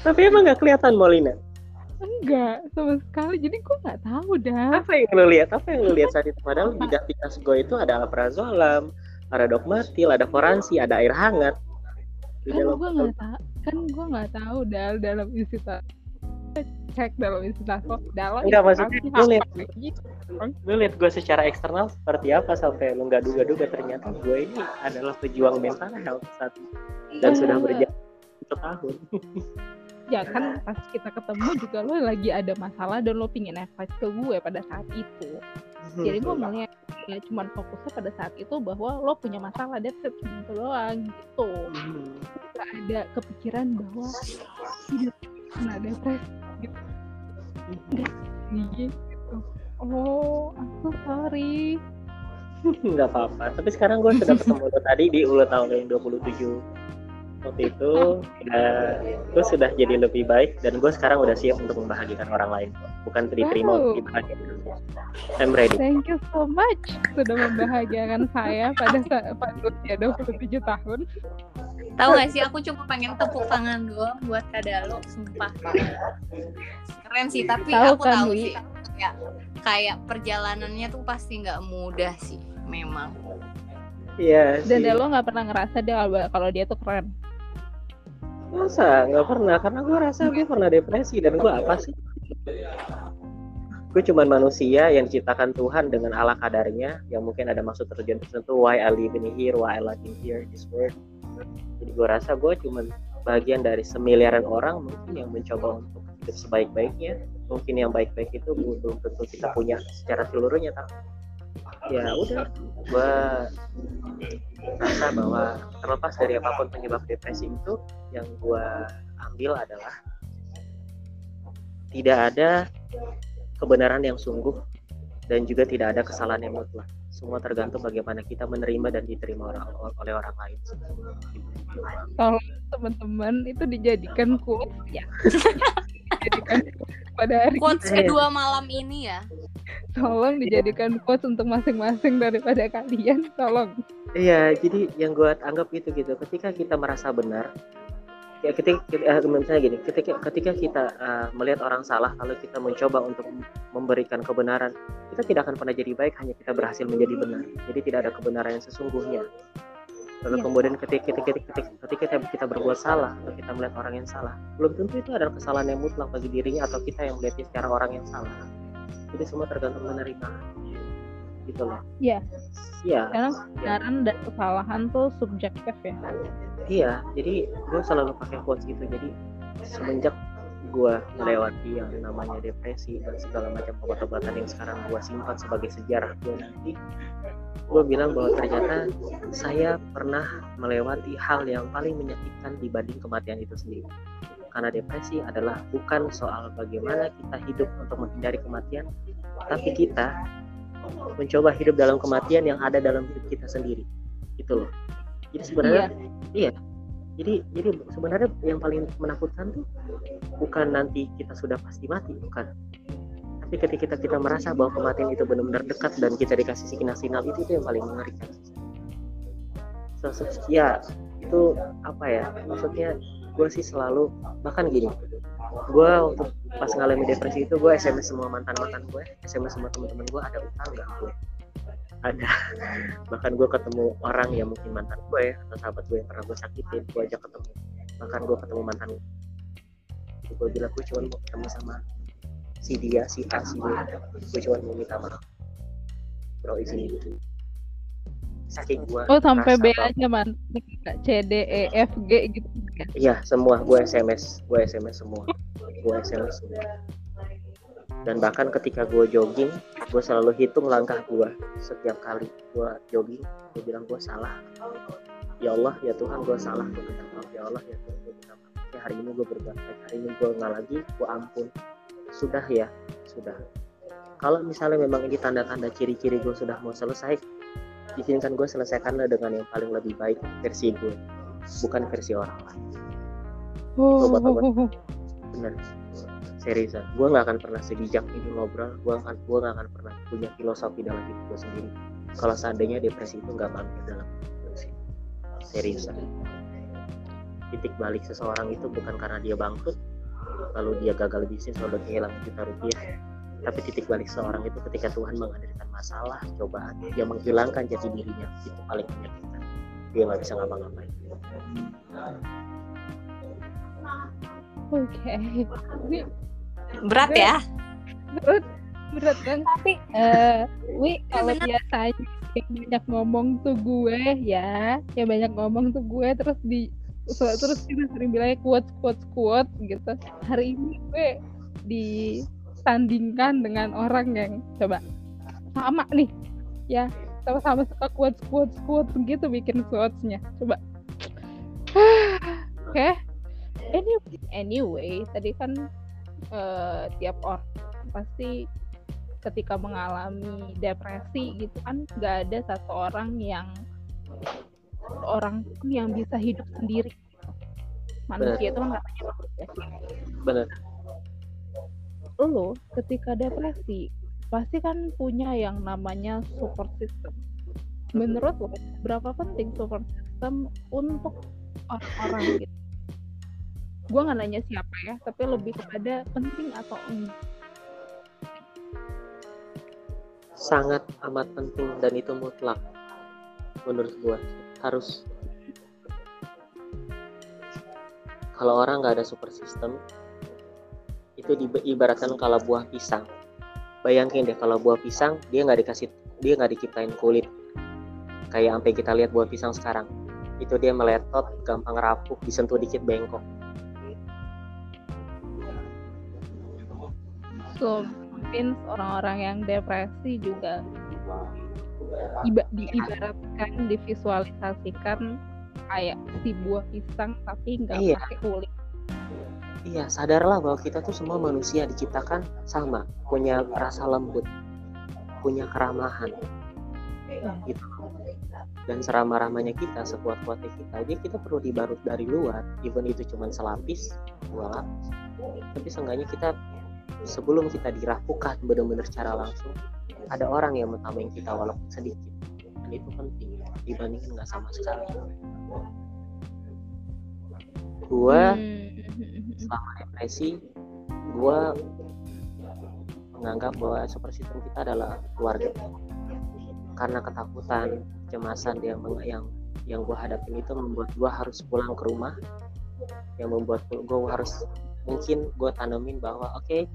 tapi emang nggak kelihatan Molina? Enggak, sama sekali. Jadi gue nggak tahu dah. Apa yang lo lihat? Apa yang lo lihat saat itu? Padahal di tas gue itu ada alprazolam, ada dogmatil, ada foransi, ada air hangat. Kan gue nggak tahu. Kan gue nggak tahu dal dalam isi tas cek dalam isi tas dalam enggak maksudnya lu lihat lu lihat gue secara eksternal seperti apa sampai lu nggak duga-duga ternyata gue ini adalah pejuang mental health saat dan sudah iya. berjalan satu tahun ya kan pas kita ketemu juga lo lagi ada masalah dan lo pingin advice ke gue pada saat itu. Jadi gue melihat ya cuman fokusnya pada saat itu bahwa lo punya masalah that's it gitu doang gitu. Gak ada kepikiran bahwa hidup kena depresi gitu. Enggak gitu. Oh aku sorry. Nggak apa-apa tapi sekarang gue sudah ketemu lo tadi di ulang tahun yang 27 waktu itu ya gue sudah jadi lebih baik dan gue sekarang udah siap untuk membahagiakan orang lain. Bukan diterima wow. dibahagiakan. I'm ready. Thank you so much. Sudah membahagiakan saya pada saat usia 27 tahun. Tahu gak sih aku cuma pengen tepuk tangan doang buat Kadalo sumpah. Keren sih tapi tahu aku kan, tahu sih ya kayak perjalanannya tuh pasti nggak mudah sih memang. Iya. Dan lo nggak pernah ngerasa dia kalau dia tuh keren masa nggak pernah? Karena gue rasa gue pernah depresi dan gue apa sih? Gue cuman manusia yang diciptakan Tuhan dengan ala kadarnya yang mungkin ada maksud terjun tertentu why I live in here why I like in here this world. Jadi gue rasa gue cuman bagian dari semiliaran orang mungkin yang mencoba untuk hidup sebaik-baiknya. Mungkin yang baik-baik itu belum tentu kita punya secara seluruhnya tapi ya udah. Gue rasa bahwa terlepas dari apa pun penyebab depresi itu yang gue ambil adalah tidak ada kebenaran yang sungguh dan juga tidak ada kesalahan yang mutlak. Semua tergantung bagaimana kita menerima dan diterima orang oleh orang lain. Kalau teman-teman itu dijadikan quotes ya dijadikan pada hari quotes kedua malam ini ya. Tolong dijadikan quotes untuk masing-masing daripada kalian tolong. Iya jadi yang gue anggap itu gitu. Ketika kita merasa benar ya ketika uh, misalnya gini ketika ketika kita uh, melihat orang salah kalau kita mencoba untuk memberikan kebenaran kita tidak akan pernah jadi baik hanya kita berhasil menjadi benar. Jadi tidak ada kebenaran yang sesungguhnya lalu ya. kemudian ketika, ketika, ketika, ketika kita, kita berbuat salah atau kita melihat orang yang salah. Belum tentu itu adalah kesalahan yang mutlak bagi dirinya atau kita yang melihatnya secara orang yang salah. Jadi semua tergantung menerima. Gitu loh. Iya. Iya. Karena kebenaran dan kesalahan tuh subjektif ya. Iya jadi gue selalu pakai quotes gitu. Jadi semenjak gue melewati yang namanya depresi dan segala macam obat-obatan yang sekarang gue simpan sebagai sejarah gue nanti. Gue bilang bahwa ternyata saya pernah melewati hal yang paling menyakitkan dibanding kematian itu sendiri. Karena depresi adalah bukan soal bagaimana kita hidup untuk menghindari kematian tapi kita mencoba hidup dalam kematian yang ada dalam hidup kita sendiri. Gitu loh. Jadi sebenarnya iya, iya jadi jadi sebenarnya yang paling menakutkan tuh bukan nanti kita sudah pasti mati bukan. Tapi ketika kita kita merasa bahwa kematian itu benar-benar dekat dan kita dikasih signal-signal itu itu yang paling mengerikan. So, so, ya itu apa ya maksudnya gue sih selalu bahkan gini gue untuk pas ngalamin depresi itu gue sms semua mantan mantan gue sms semua teman-teman gue ada utang nggak gue ada. Bahkan gue ketemu orang yang mungkin mantan gue ya, atau sahabat gue yang pernah gue sakitin gue ajak ketemu. Bahkan gue ketemu mantan gue bilang gue cuma mau ketemu sama si dia si A si B. Gue cuma mau minta maaf. Bro izin itu saking gue oh sampai B aja man C D E F G gitu iya semua. Gue SMS gue SMS semua. Gue SMS semua dan bahkan ketika gue jogging gue selalu hitung langkah gue setiap kali gue jogging gue bilang gue salah. Ya Allah ya Tuhan gue salah. Gue minta maaf. Ya Allah ya Tuhan gue minta maaf. Ya hari ini gue berbuat baik. Hari ini gue nggak lagi gue ampun. Sudah ya sudah. Kalau misalnya memang ini tanda-tanda ciri-ciri gue sudah mau selesai izinkan gue selesaikanlah dengan yang paling lebih baik versi gue bukan versi orang lain. Oh. benar seriusan gue nggak akan pernah sebijak ini ngobrol gue akan gue nggak akan pernah punya filosofi dalam hidup gue sendiri. Kalau seandainya depresi itu nggak mampir dalam hidup gue sih. Seriusan titik balik seseorang itu bukan karena dia bangkrut lalu dia gagal bisnis lalu kehilangan juta rupiah. Tapi titik balik seseorang itu ketika Tuhan menghadirkan masalah cobaan dia menghilangkan jati dirinya itu paling menyakitkan. Dia nggak bisa ngapa-ngapain. Oke. okay berat ya? Berat. Berat. Kan? Tapi uh, wi kalau biasanya yang banyak ngomong tuh gue ya. Yang banyak ngomong tuh gue terus di terus kita sering bilangnya quotes quotes quotes gitu. Hari ini gue disandingkan dengan orang yang coba sama nih. Ya sama-sama suka quotes quotes quotes gitu bikin quotesnya. Coba. Oke. Okay. anyway anyway tadi kan uh, tiap orang pasti ketika mengalami depresi gitu kan nggak ada satu orang yang orang yang bisa hidup sendiri. Manusia itu kan katanya manusia benar. Lo ketika depresi pasti kan punya yang namanya support system. Menurut lo berapa penting support system untuk orang-orang gitu gue nggak nanya siapa ya tapi lebih kepada penting atau enggak? Sangat amat penting dan itu mutlak menurut gue harus. Kalau orang nggak ada super system itu diibaratkan kalau buah pisang. Bayangin deh kalau buah pisang dia nggak dikasih dia nggak diciptain kulit. Kayak sampai kita lihat buah pisang sekarang. Itu dia meletot gampang rapuh disentuh dikit bengkok so mungkin orang-orang yang depresi juga iba, diibaratkan divisualisasikan kayak si buah pisang tapi nggak iya. pakai kulit. Iya sadarlah bahwa kita tuh semua manusia diciptakan sama punya rasa lembut punya keramahan. Gitu. Dan seramah-ramahnya kita sekuat-kuatnya kita aja kita perlu dibarut dari luar. Even itu cuma selapis dua lapis tapi seenggaknya kita sebelum kita dirapukan benar-benar secara langsung ada orang yang mentambahin kita walaupun sedikit. Dan itu penting dibandingkan nggak sama sekali. Gue hmm. selama depresi gue menganggap bahwa super system kita adalah keluarga. Karena ketakutan kecemasan yang yang yang gue hadapin itu membuat gue harus pulang ke rumah. Yang membuat gue harus mungkin gue tanemin bahwa oke okay,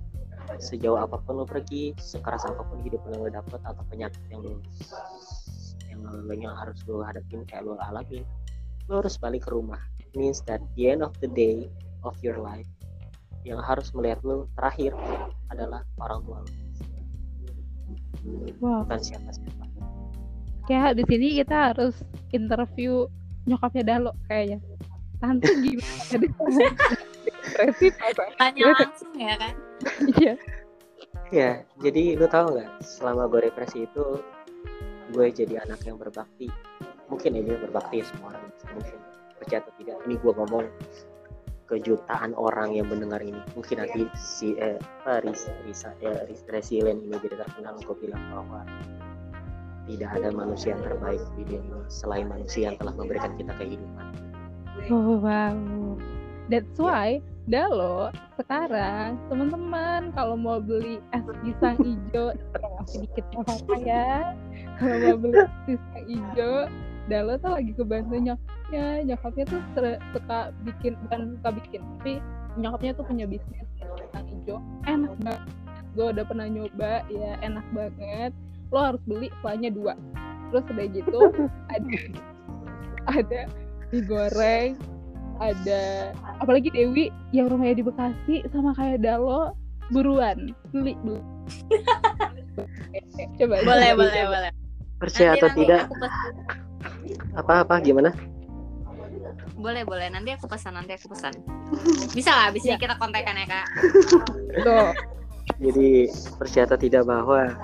sejauh apa pun lo pergi sekeras apa pun hidup yang lo dapet atau penyakit yang lo yang lo yang harus lo hadapin kayak lo alamin lo harus balik ke rumah. Means that the end of the day of your life yang harus melihat lo terakhir adalah orang tua lo wow. bukan siapa siapa kayak di sini kita harus interview nyokapnya Dalo kayaknya. Tante gimana depresif tanya langsung ya kan? Iya. Ya jadi lu tahu nggak selama gue depresi itu gue jadi anak yang berbakti. Mungkin ini berbakti semua orang mungkin percaya atau tidak. Ini gue ngomong kejutaan orang yang mendengar ini. Mungkin nanti si eh, Ris, Risa, eh, resilient ini jadi terkenal gue bilang bahwa tidak ada manusia yang terbaik di dunia selain manusia yang telah memberikan kita kehidupan. Oh wow, that's why Dalo sekarang teman-teman kalau mau beli es pisang hijau masih dikit apa ya. Kalau mau beli es pisang hijau Dalo tuh lagi kebantu nyok nyokapnya. Nyokapnya tuh suka bikin bukan suka bikin tapi nyokapnya tuh punya bisnis kacang hijau. Enak banget. Gue udah pernah nyoba ya enak banget. Lo harus beli kuahnya dua. Terus udah gitu ada ada digoreng ada apalagi Dewi yang rumahnya di Bekasi sama kayak Dalo buruan beli beli. Coba boleh coba, boleh coba. boleh. Percaya nanti, atau nanti tidak? apa apa gimana? Boleh boleh. Nanti aku pesan nanti aku pesan. Bisa lah bisa ya. kita kontekan ya kak. Tuh. jadi percaya atau tidak bahwa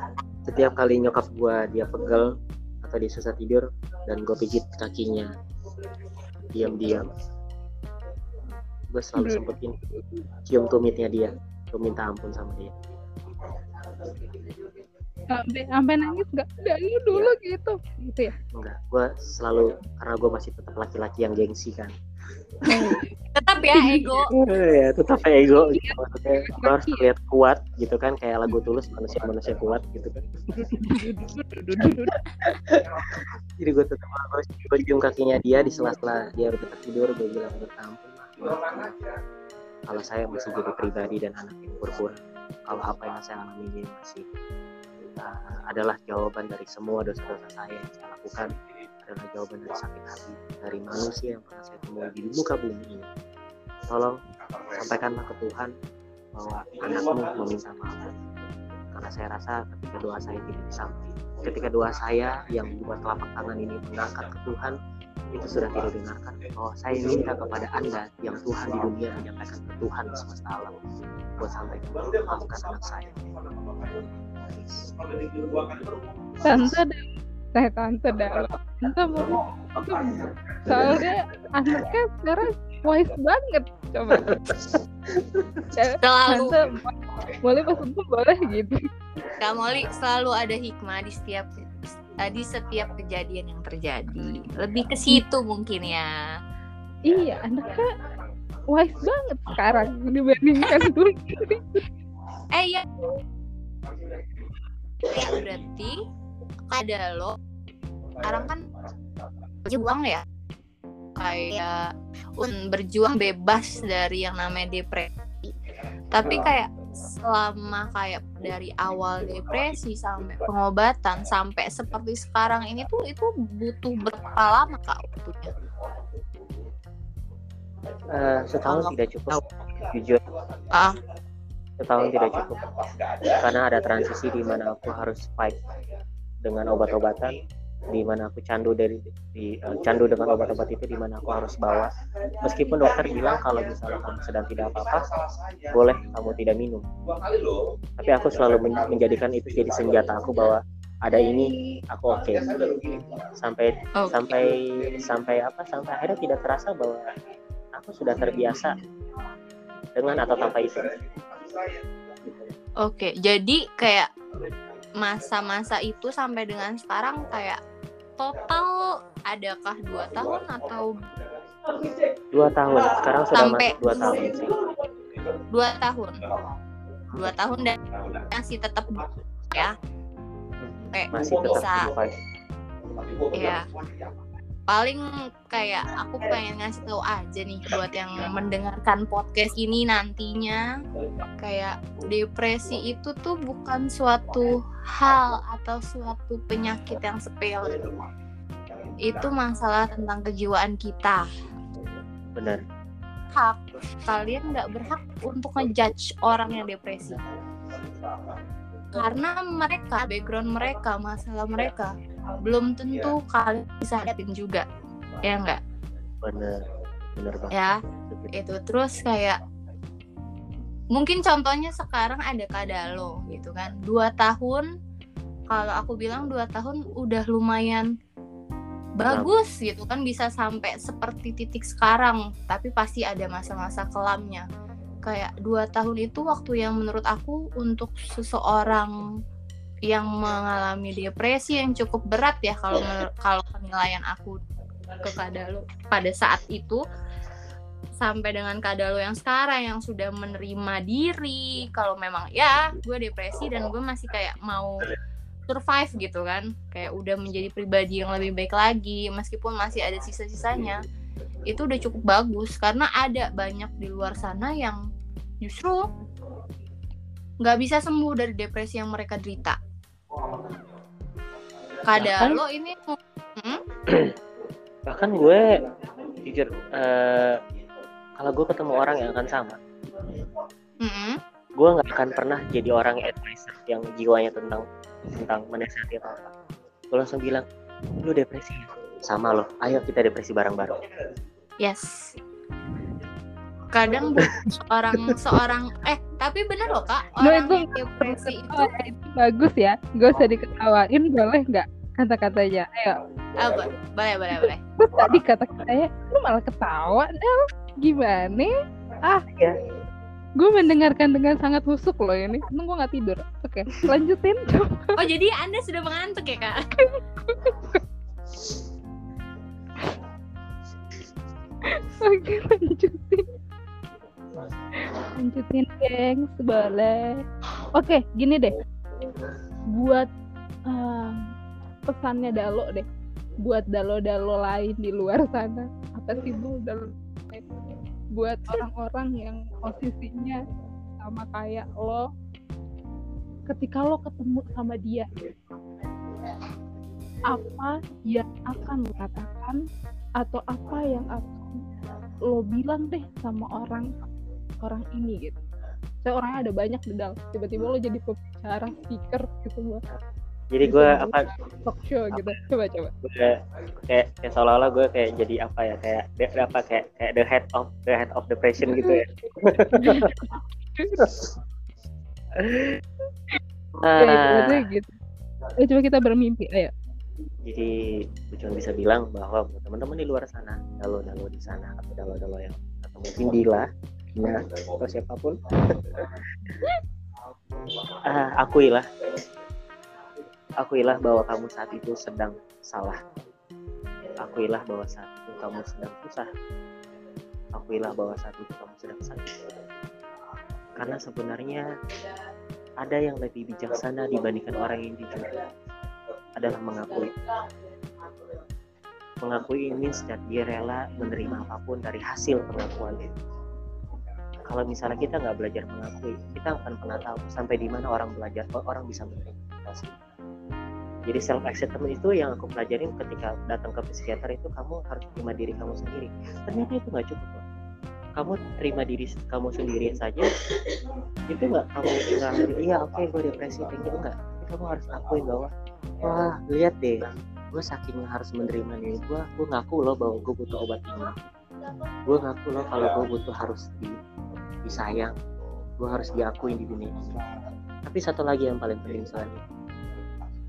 setiap kali nyokap gua dia pegel atau dia susah tidur dan gue pijit kakinya diam-diam gue selalu hmm. sempetin cium tumitnya dia. Gue minta ampun sama dia. Sampai sampai nangis nggak? Lu dulu ya. gitu. Gitu ya? Enggak gue selalu karena gue masih tetap laki-laki yang gengsi kan. Tetap ya ego. Ya tetap ego. Gitu. maksudnya gue harus terlihat kuat gitu kan kayak lagu tulus manusia manusia kuat gitu kan. Jadi gue tetap harus gue cium kakinya dia di sela-sela dia udah tidur gue bilang bertampung kalau saya masih jadi pribadi dan anak yang berkurang kalau apa yang saya alami ini masih uh, adalah jawaban dari semua dosa-dosa saya yang saya lakukan adalah jawaban dari sakit hati dari manusia yang pernah saya temui di muka bumi ini. Tolong sampaikanlah ke Tuhan bahwa anakmu meminta maaf. Karena saya rasa ketika doa saya tidak disampaikan ketika doa saya yang membuat telapak tangan ini mengangkat ke Tuhan itu sudah tidak dengarkan bahwa saya minta kepada anda yang Tuhan di dunia menyampaikan ke Tuhan semesta alam buat sampaikan maafkan anak saya. Tante dan saya tante dalam tante mau soalnya anaknya sekarang wise banget coba. Selalu. tante boleh pas itu boleh gitu. Kak Molly selalu ada hikmah di setiap di setiap kejadian yang terjadi. Lebih ke situ mungkin ya. Iya anaknya wise banget sekarang dibandingkan dulu. Eh ya ya berarti ada lo sekarang kan berjuang ya? Kayak un berjuang bebas dari yang namanya depresi. Tapi kayak selama kayak dari awal depresi sampai pengobatan sampai seperti sekarang ini tuh itu butuh berapa lama kak waktunya? Uh, setahun tidak cukup jujur. Ah. Setahun tidak cukup karena ada transisi di mana aku harus fight dengan obat-obatan di mana aku candu dari di uh, candu dengan obat-obat itu di mana aku harus bawa meskipun dokter bilang kalau misalnya kamu sedang tidak apa-apa boleh kamu tidak minum tapi aku selalu men menjadikan itu jadi senjata aku bahwa ada ini aku oke okay. sampai okay. sampai sampai apa sampai akhirnya tidak terasa bahwa aku sudah terbiasa dengan atau tanpa itu oke okay, jadi kayak masa-masa itu sampai dengan sekarang kayak total adakah dua tahun atau dua tahun. Sekarang sudah sampai masuk dua tahun. sih dua tahun. Dua tahun dan masih tetap ya. Kayak masih tetap bisa. ya paling kayak aku pengen ngasih tahu aja nih buat yang mendengarkan podcast ini nantinya. Kayak depresi itu tuh bukan suatu hal atau suatu penyakit yang sepele. Itu masalah tentang kejiwaan kita. Benar. Hak. Kalian nggak berhak untuk ngejudge orang yang depresi. Karena mereka background mereka masalah mereka belum tentu ya. kalian bisa hadapin juga. Ya enggak bener. Bener banget. Ya itu terus kayak mungkin contohnya sekarang ada kadalo gitu kan. Dua tahun kalau aku bilang dua tahun udah lumayan bagus gitu kan bisa sampai seperti titik sekarang tapi pasti ada masa-masa kelamnya. Kayak dua tahun itu waktu yang menurut aku untuk seseorang yang mengalami depresi yang cukup berat ya kalau kalau penilaian aku ke Kadalo pada saat itu. Sampai dengan Kadalo yang sekarang yang sudah menerima diri kalau memang ya gue depresi dan gue masih kayak mau survive gitu kan. Kayak udah menjadi pribadi yang lebih baik lagi meskipun masih ada sisa-sisanya. Itu udah cukup bagus karena ada banyak di luar sana yang justru nggak bisa sembuh dari depresi yang mereka derita kadang lo ini hmm? bahkan gue jujur uh, kalau gue ketemu orang yang akan sama mm-hmm. gue nggak akan pernah jadi orang advisor yang jiwanya tentang tentang menasihati apa apa gue langsung bilang lu depresi sama lo ayo kita depresi bareng-bareng yes kadang seorang seorang eh tapi bener loh kak orang no, itu, depresi itu, itu bagus ya. Gue usah diketawain boleh nggak kata-katanya? Ayo. Apa boleh boleh boleh. Terus tadi kata-katanya lu malah ketawa Del gimana? Ah ya gue mendengarkan dengan sangat husuk loh ini. Untung gue nggak tidur? Oke lanjutin. Coba oh jadi anda sudah mengantuk ya kak? Oke lanjutin lanjutin geng boleh. Oke gini deh. Buat uh, pesannya Dalo deh. Buat dalo-dalo lain di luar sana. Apa sih bu dalo? Buat orang-orang yang posisinya sama kayak lo ketika lo ketemu sama dia apa yang akan lo katakan atau apa yang akan lo bilang deh sama orang orang ini gitu. Saya orangnya ada banyak di dalam. Tiba-tiba lo jadi pembicara speaker gitu buat jadi gue apa talk show gitu. coba coba. gue kayak kayak seolah-olah gue kayak jadi apa ya kayak apa kayak kayak the head of the head of depression gitu ya. Uh, gitu. Eh, coba kita bermimpi ayo. Jadi gue cuma bisa bilang bahwa teman-teman di luar sana dalo-dalo di sana atau dalo-dalo yang atau mungkin Dila nah atau siapa pun uh, akuilah Akuilah bahwa kamu saat itu sedang salah. Akuilah bahwa saat itu kamu sedang susah. Akuilah bahwa saat itu kamu sedang sakit. Karena sebenarnya ada yang lebih bijaksana dibandingkan orang yang jujur adalah mengakui. Mengakui ini setiap dia rela menerima apa pun dari hasil pengakuan itu. Kalau misalnya kita nggak belajar mengakui, kita akan pernah tahu sampai di mana orang belajar, orang bisa menerima jadi self acceptance itu yang aku pelajarin ketika datang ke psikiater itu kamu harus terima diri kamu sendiri. Ternyata itu nggak cukup loh kamu terima diri kamu sendiri saja itu nggak kamu bilang iya oke okay, gue depresi tinggi enggak tapi kamu harus akuin bahwa wah lihat deh gue saking harus menerima diri gue gue ngaku loh bahwa gue butuh obat ini. Gue ngaku loh kalau gue butuh harus di disayang. Gue harus diakuin di dunia ini. Tapi satu lagi yang paling penting itu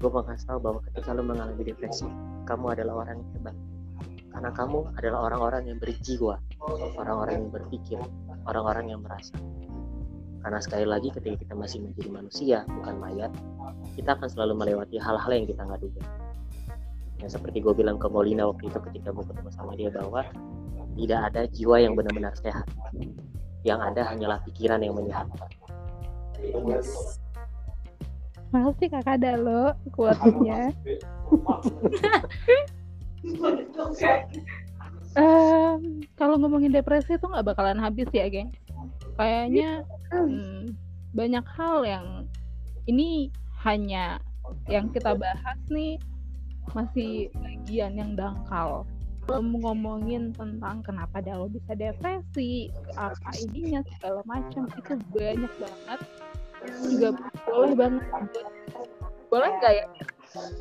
gue mau kasih tahu bahwa ketika lo mengalami depresi kamu adalah orang yang hebat. Karena kamu adalah orang-orang yang berjiwa orang-orang yang berpikir orang-orang yang merasa. Karena sekali lagi ketika kita masih menjadi manusia bukan mayat kita akan selalu melewati hal-hal yang kita nggak duga. Yang seperti gue bilang ke Molina waktu itu ketika gue ketemu sama dia bahwa tidak ada jiwa yang benar-benar sehat yang ada hanyalah pikiran yang menyehatkan Makasih kakak Dalo kuatnya. um, kalau ngomongin depresi itu nggak bakalan habis ya, geng. Kayaknya hmm, banyak hal yang ini hanya yang kita bahas nih masih bagian yang dangkal belum ngomongin tentang kenapa Dalo bisa depresi, apa ininya segala macam. Itu banyak banget. Juga boleh banget boleh nggak ya?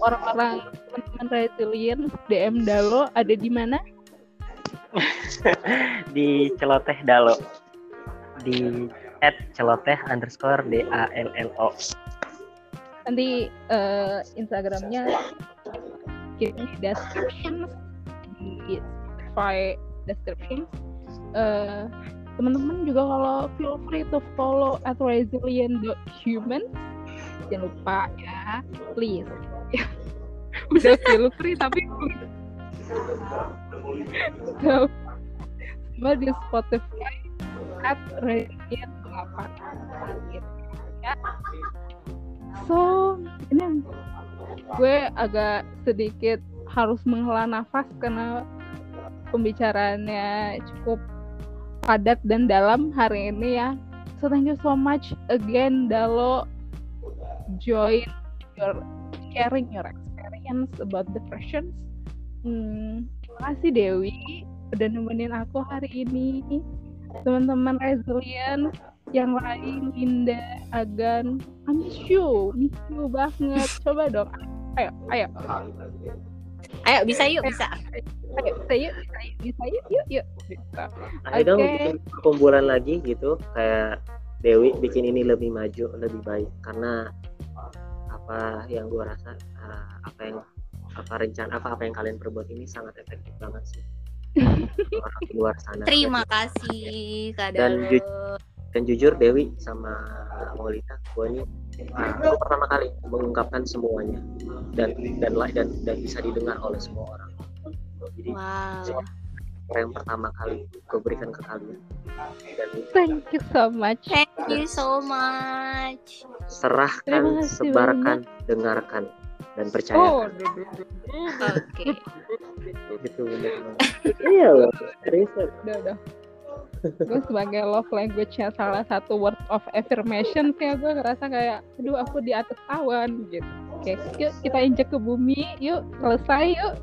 Orang-orang teman-teman resilient DM Dalo ada di mana? Di celoteh Dalo. Di at celoteh underscore D A L L O. Nanti uh, Instagramnya kirim di description di Spotify description. Uh, teman-teman juga kalau feel free to follow at resilient.human jangan lupa ya please. Udah feel free tapi so, semua di Spotify at resilient 8 gitu ya. So ini gue agak sedikit harus menghela nafas karena pembicaraannya cukup padat dan dalam hari ini ya. So thank you so much again Dalo join your sharing your experience about depression. Hmm, terima kasih Dewi udah nemenin aku hari ini. Teman-teman resilient yang lain Linda, Agan, I miss you, miss you banget. Coba dong, ayo, ayo. Ayo bisa yuk bisa. Ayo bisa yuk bisa yuk yuk yuk. Bisa. Ayo dong bikin kumpulan lagi gitu kayak Dewi bikin ini lebih maju lebih baik karena apa yang gue rasa uh, apa yang apa rencana apa apa yang kalian perbuat ini sangat efektif banget sih orang luar sana. Terima kasih Kak dan, ju dan jujur Dewi sama Maulita gue ini uh, pertama kali mengungkapkan semuanya. Dan dan dan dan bisa didengar oleh semua orang. Jadi wow. yang pertama kali gue berikan ke kalian. Dan thank you so much. Thank you so much. Serahkan sebarkan banyak. dengarkan dan percaya. Oh, oke. Okay. gitu benar iya loh serius udah udah gue sebagai love language-nya salah satu word of affirmation sih gue ngerasa kayak aduh aku di atas awan gitu oke yuk kita injek ke bumi yuk selesai yuk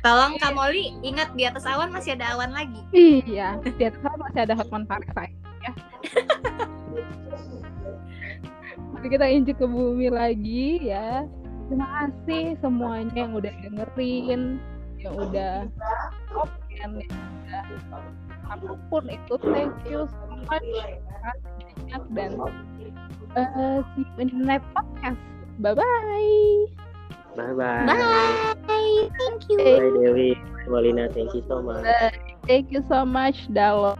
Tolong Kak Molly ingat di atas awan masih ada awan lagi. Iya, di atas awan masih ada Hotman Paris ya. Jadi kita injek ke bumi lagi ya. Terima kasih semuanya yang udah dengerin, yang udah komen, yang udah apa pun itu thank you so much. Banyak dan uh, see you in the next podcast. Bye bye bye. Bye bye thank you. Bye Dewi. Molina. Thank you so much. Thank you so much Dalo